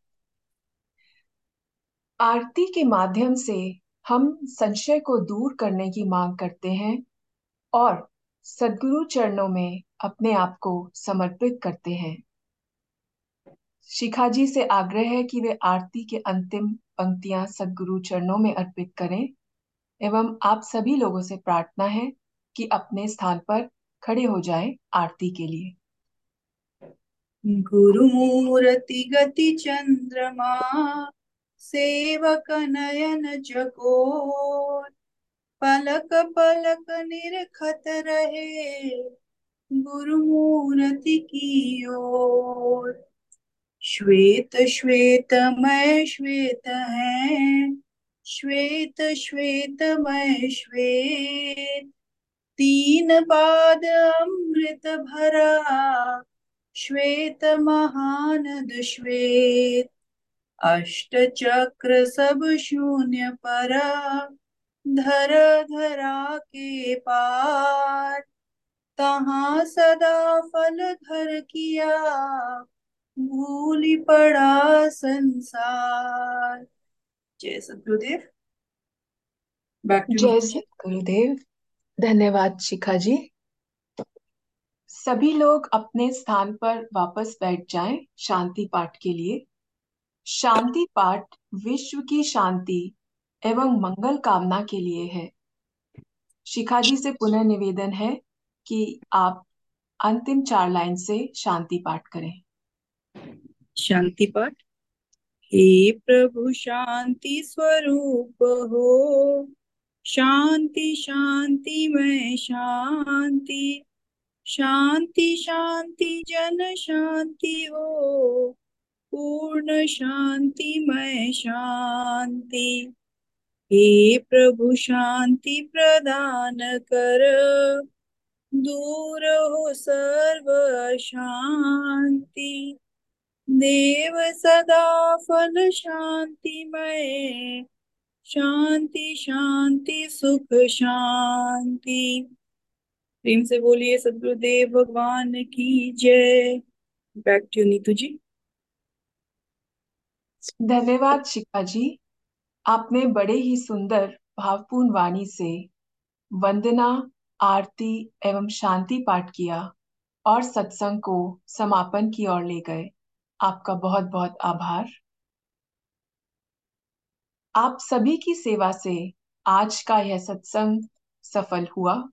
आरती के माध्यम से हम संशय को दूर करने की मांग करते हैं और सदगुरु चरणों में अपने आप को समर्पित करते हैं। शिखा जी से आग्रह है कि वे आरती के अंतिम पंक्तियाँ सदगुरु चरणों में अर्पित करें। एवं आप सभी लोगों से प्रार्थना है कि अपने स्थान पर खड़े हो जाएँ आरती के लिए। गुरुमूर्ति गति चंद्रमा, सेवक नयन जगोर पलक पलक निरखत रहे गुरु गुरुमूर्ति की ओर। श्वेत श्वेत मैं श्वेत है श्वेत श्वेत मैं श्वेत। तीन पाद अमृत भरा, श्वेत महानद श्वेत। अष्ट चक्र सब शून्य परा, धर धरा के पार। तहा सदा फल धर किया, भूली पड़ा संसार। जय सदगुरुदेव बैक टू जय सदगुरुदेव धन्यवाद शिखा जी। सभी लोग अपने स्थान पर वापस बैठ जाएँ शांति पाठ के लिए। शांति पाठ विश्व की शांति एवं मंगल कामना के लिए है। शिखा जी से पुनः निवेदन है कि आप अंतिम चार लाइन से शांति पाठ करें। शांति पाठ। हे प्रभु शांति स्वरूप हो। शांति शांति, में शांति। शांति शांति, जन शांति हो। पूर्ण शांति, में शांति। हे प्रभु शांति प्रदान कर। दूर हो सर्व शांति देव सदा फल शांति में शांति शांति, सुख, शांति। प्रेम से बोलिए, सदगुरुदेव, भगवान की जय। Back to Neetu ji. धन्यवाद, शिखा जी। आपने बड़े ही सुंदर, भावपूर्ण वाणी से वंदना, आरती एवं शांति पाठ किया और सत्संग को समापन की ओर ले गए। आपका बहुत बहुत आभार। आप सभी की सेवा से आज का यह सत्संग सफल हुआ।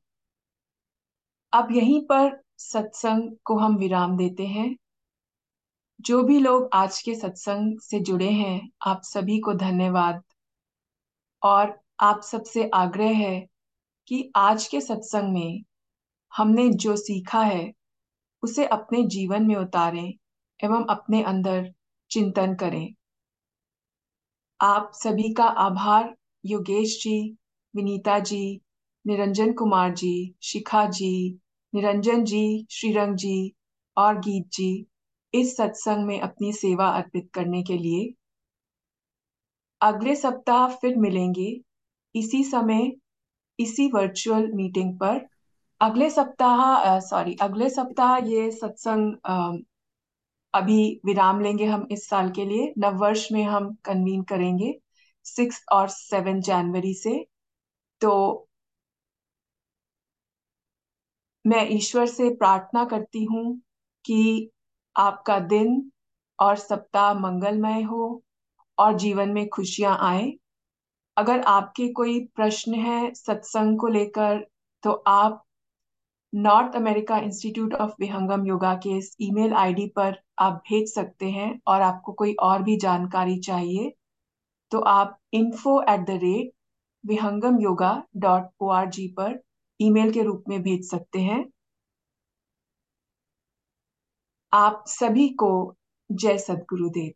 अब यहीं पर सत्संग को हम विराम देते हैं। जो भी लोग आज के सत्संग से जुड़े हैं, आप सभी को धन्यवाद। और आप सबसे आग्रह है कि आज के सत्संग में हमने जो सीखा है, उसे अपने जीवन में उतारें। एवं अपने अंदर चिंतन करें। आप सभी का आभार, योगेश जी, विनीता जी, निरंजन कुमार जी, शिखा जी, निरंजन जी, श्रीरंग जी और गीत जी इस सत्संग में अपनी सेवा अर्पित करने के लिए। अगले सप्ताह फिर मिलेंगे। इसी समय, इसी वर्चुअल मीटिंग पर। अगले सप्ताह सॉरी अगले सप्ताह ये सत्संग अभी विराम लेंगे हम इस साल के लिए। नव वर्ष में हम कन्वीन करेंगे सिक्स और सेवन जनवरी से। तो मैं ईश्वर से प्रार्थना करती हूँ कि आपका दिन और सप्ताह मंगलमय हो और जीवन में खुशियाँ आए। अगर आपके कोई प्रश्न है सत्संग को लेकर तो आप North America Institute of Vihangam Yoga के इस ईमेल आईडी पर आप भेज सकते हैं और आपको कोई और भी जानकारी चाहिए तो आप info at the rate Vihangam Yoga dot O R G पर ईमेल के रूप में भेज सकते हैं। आप सभी को जय सदगुरुदेव।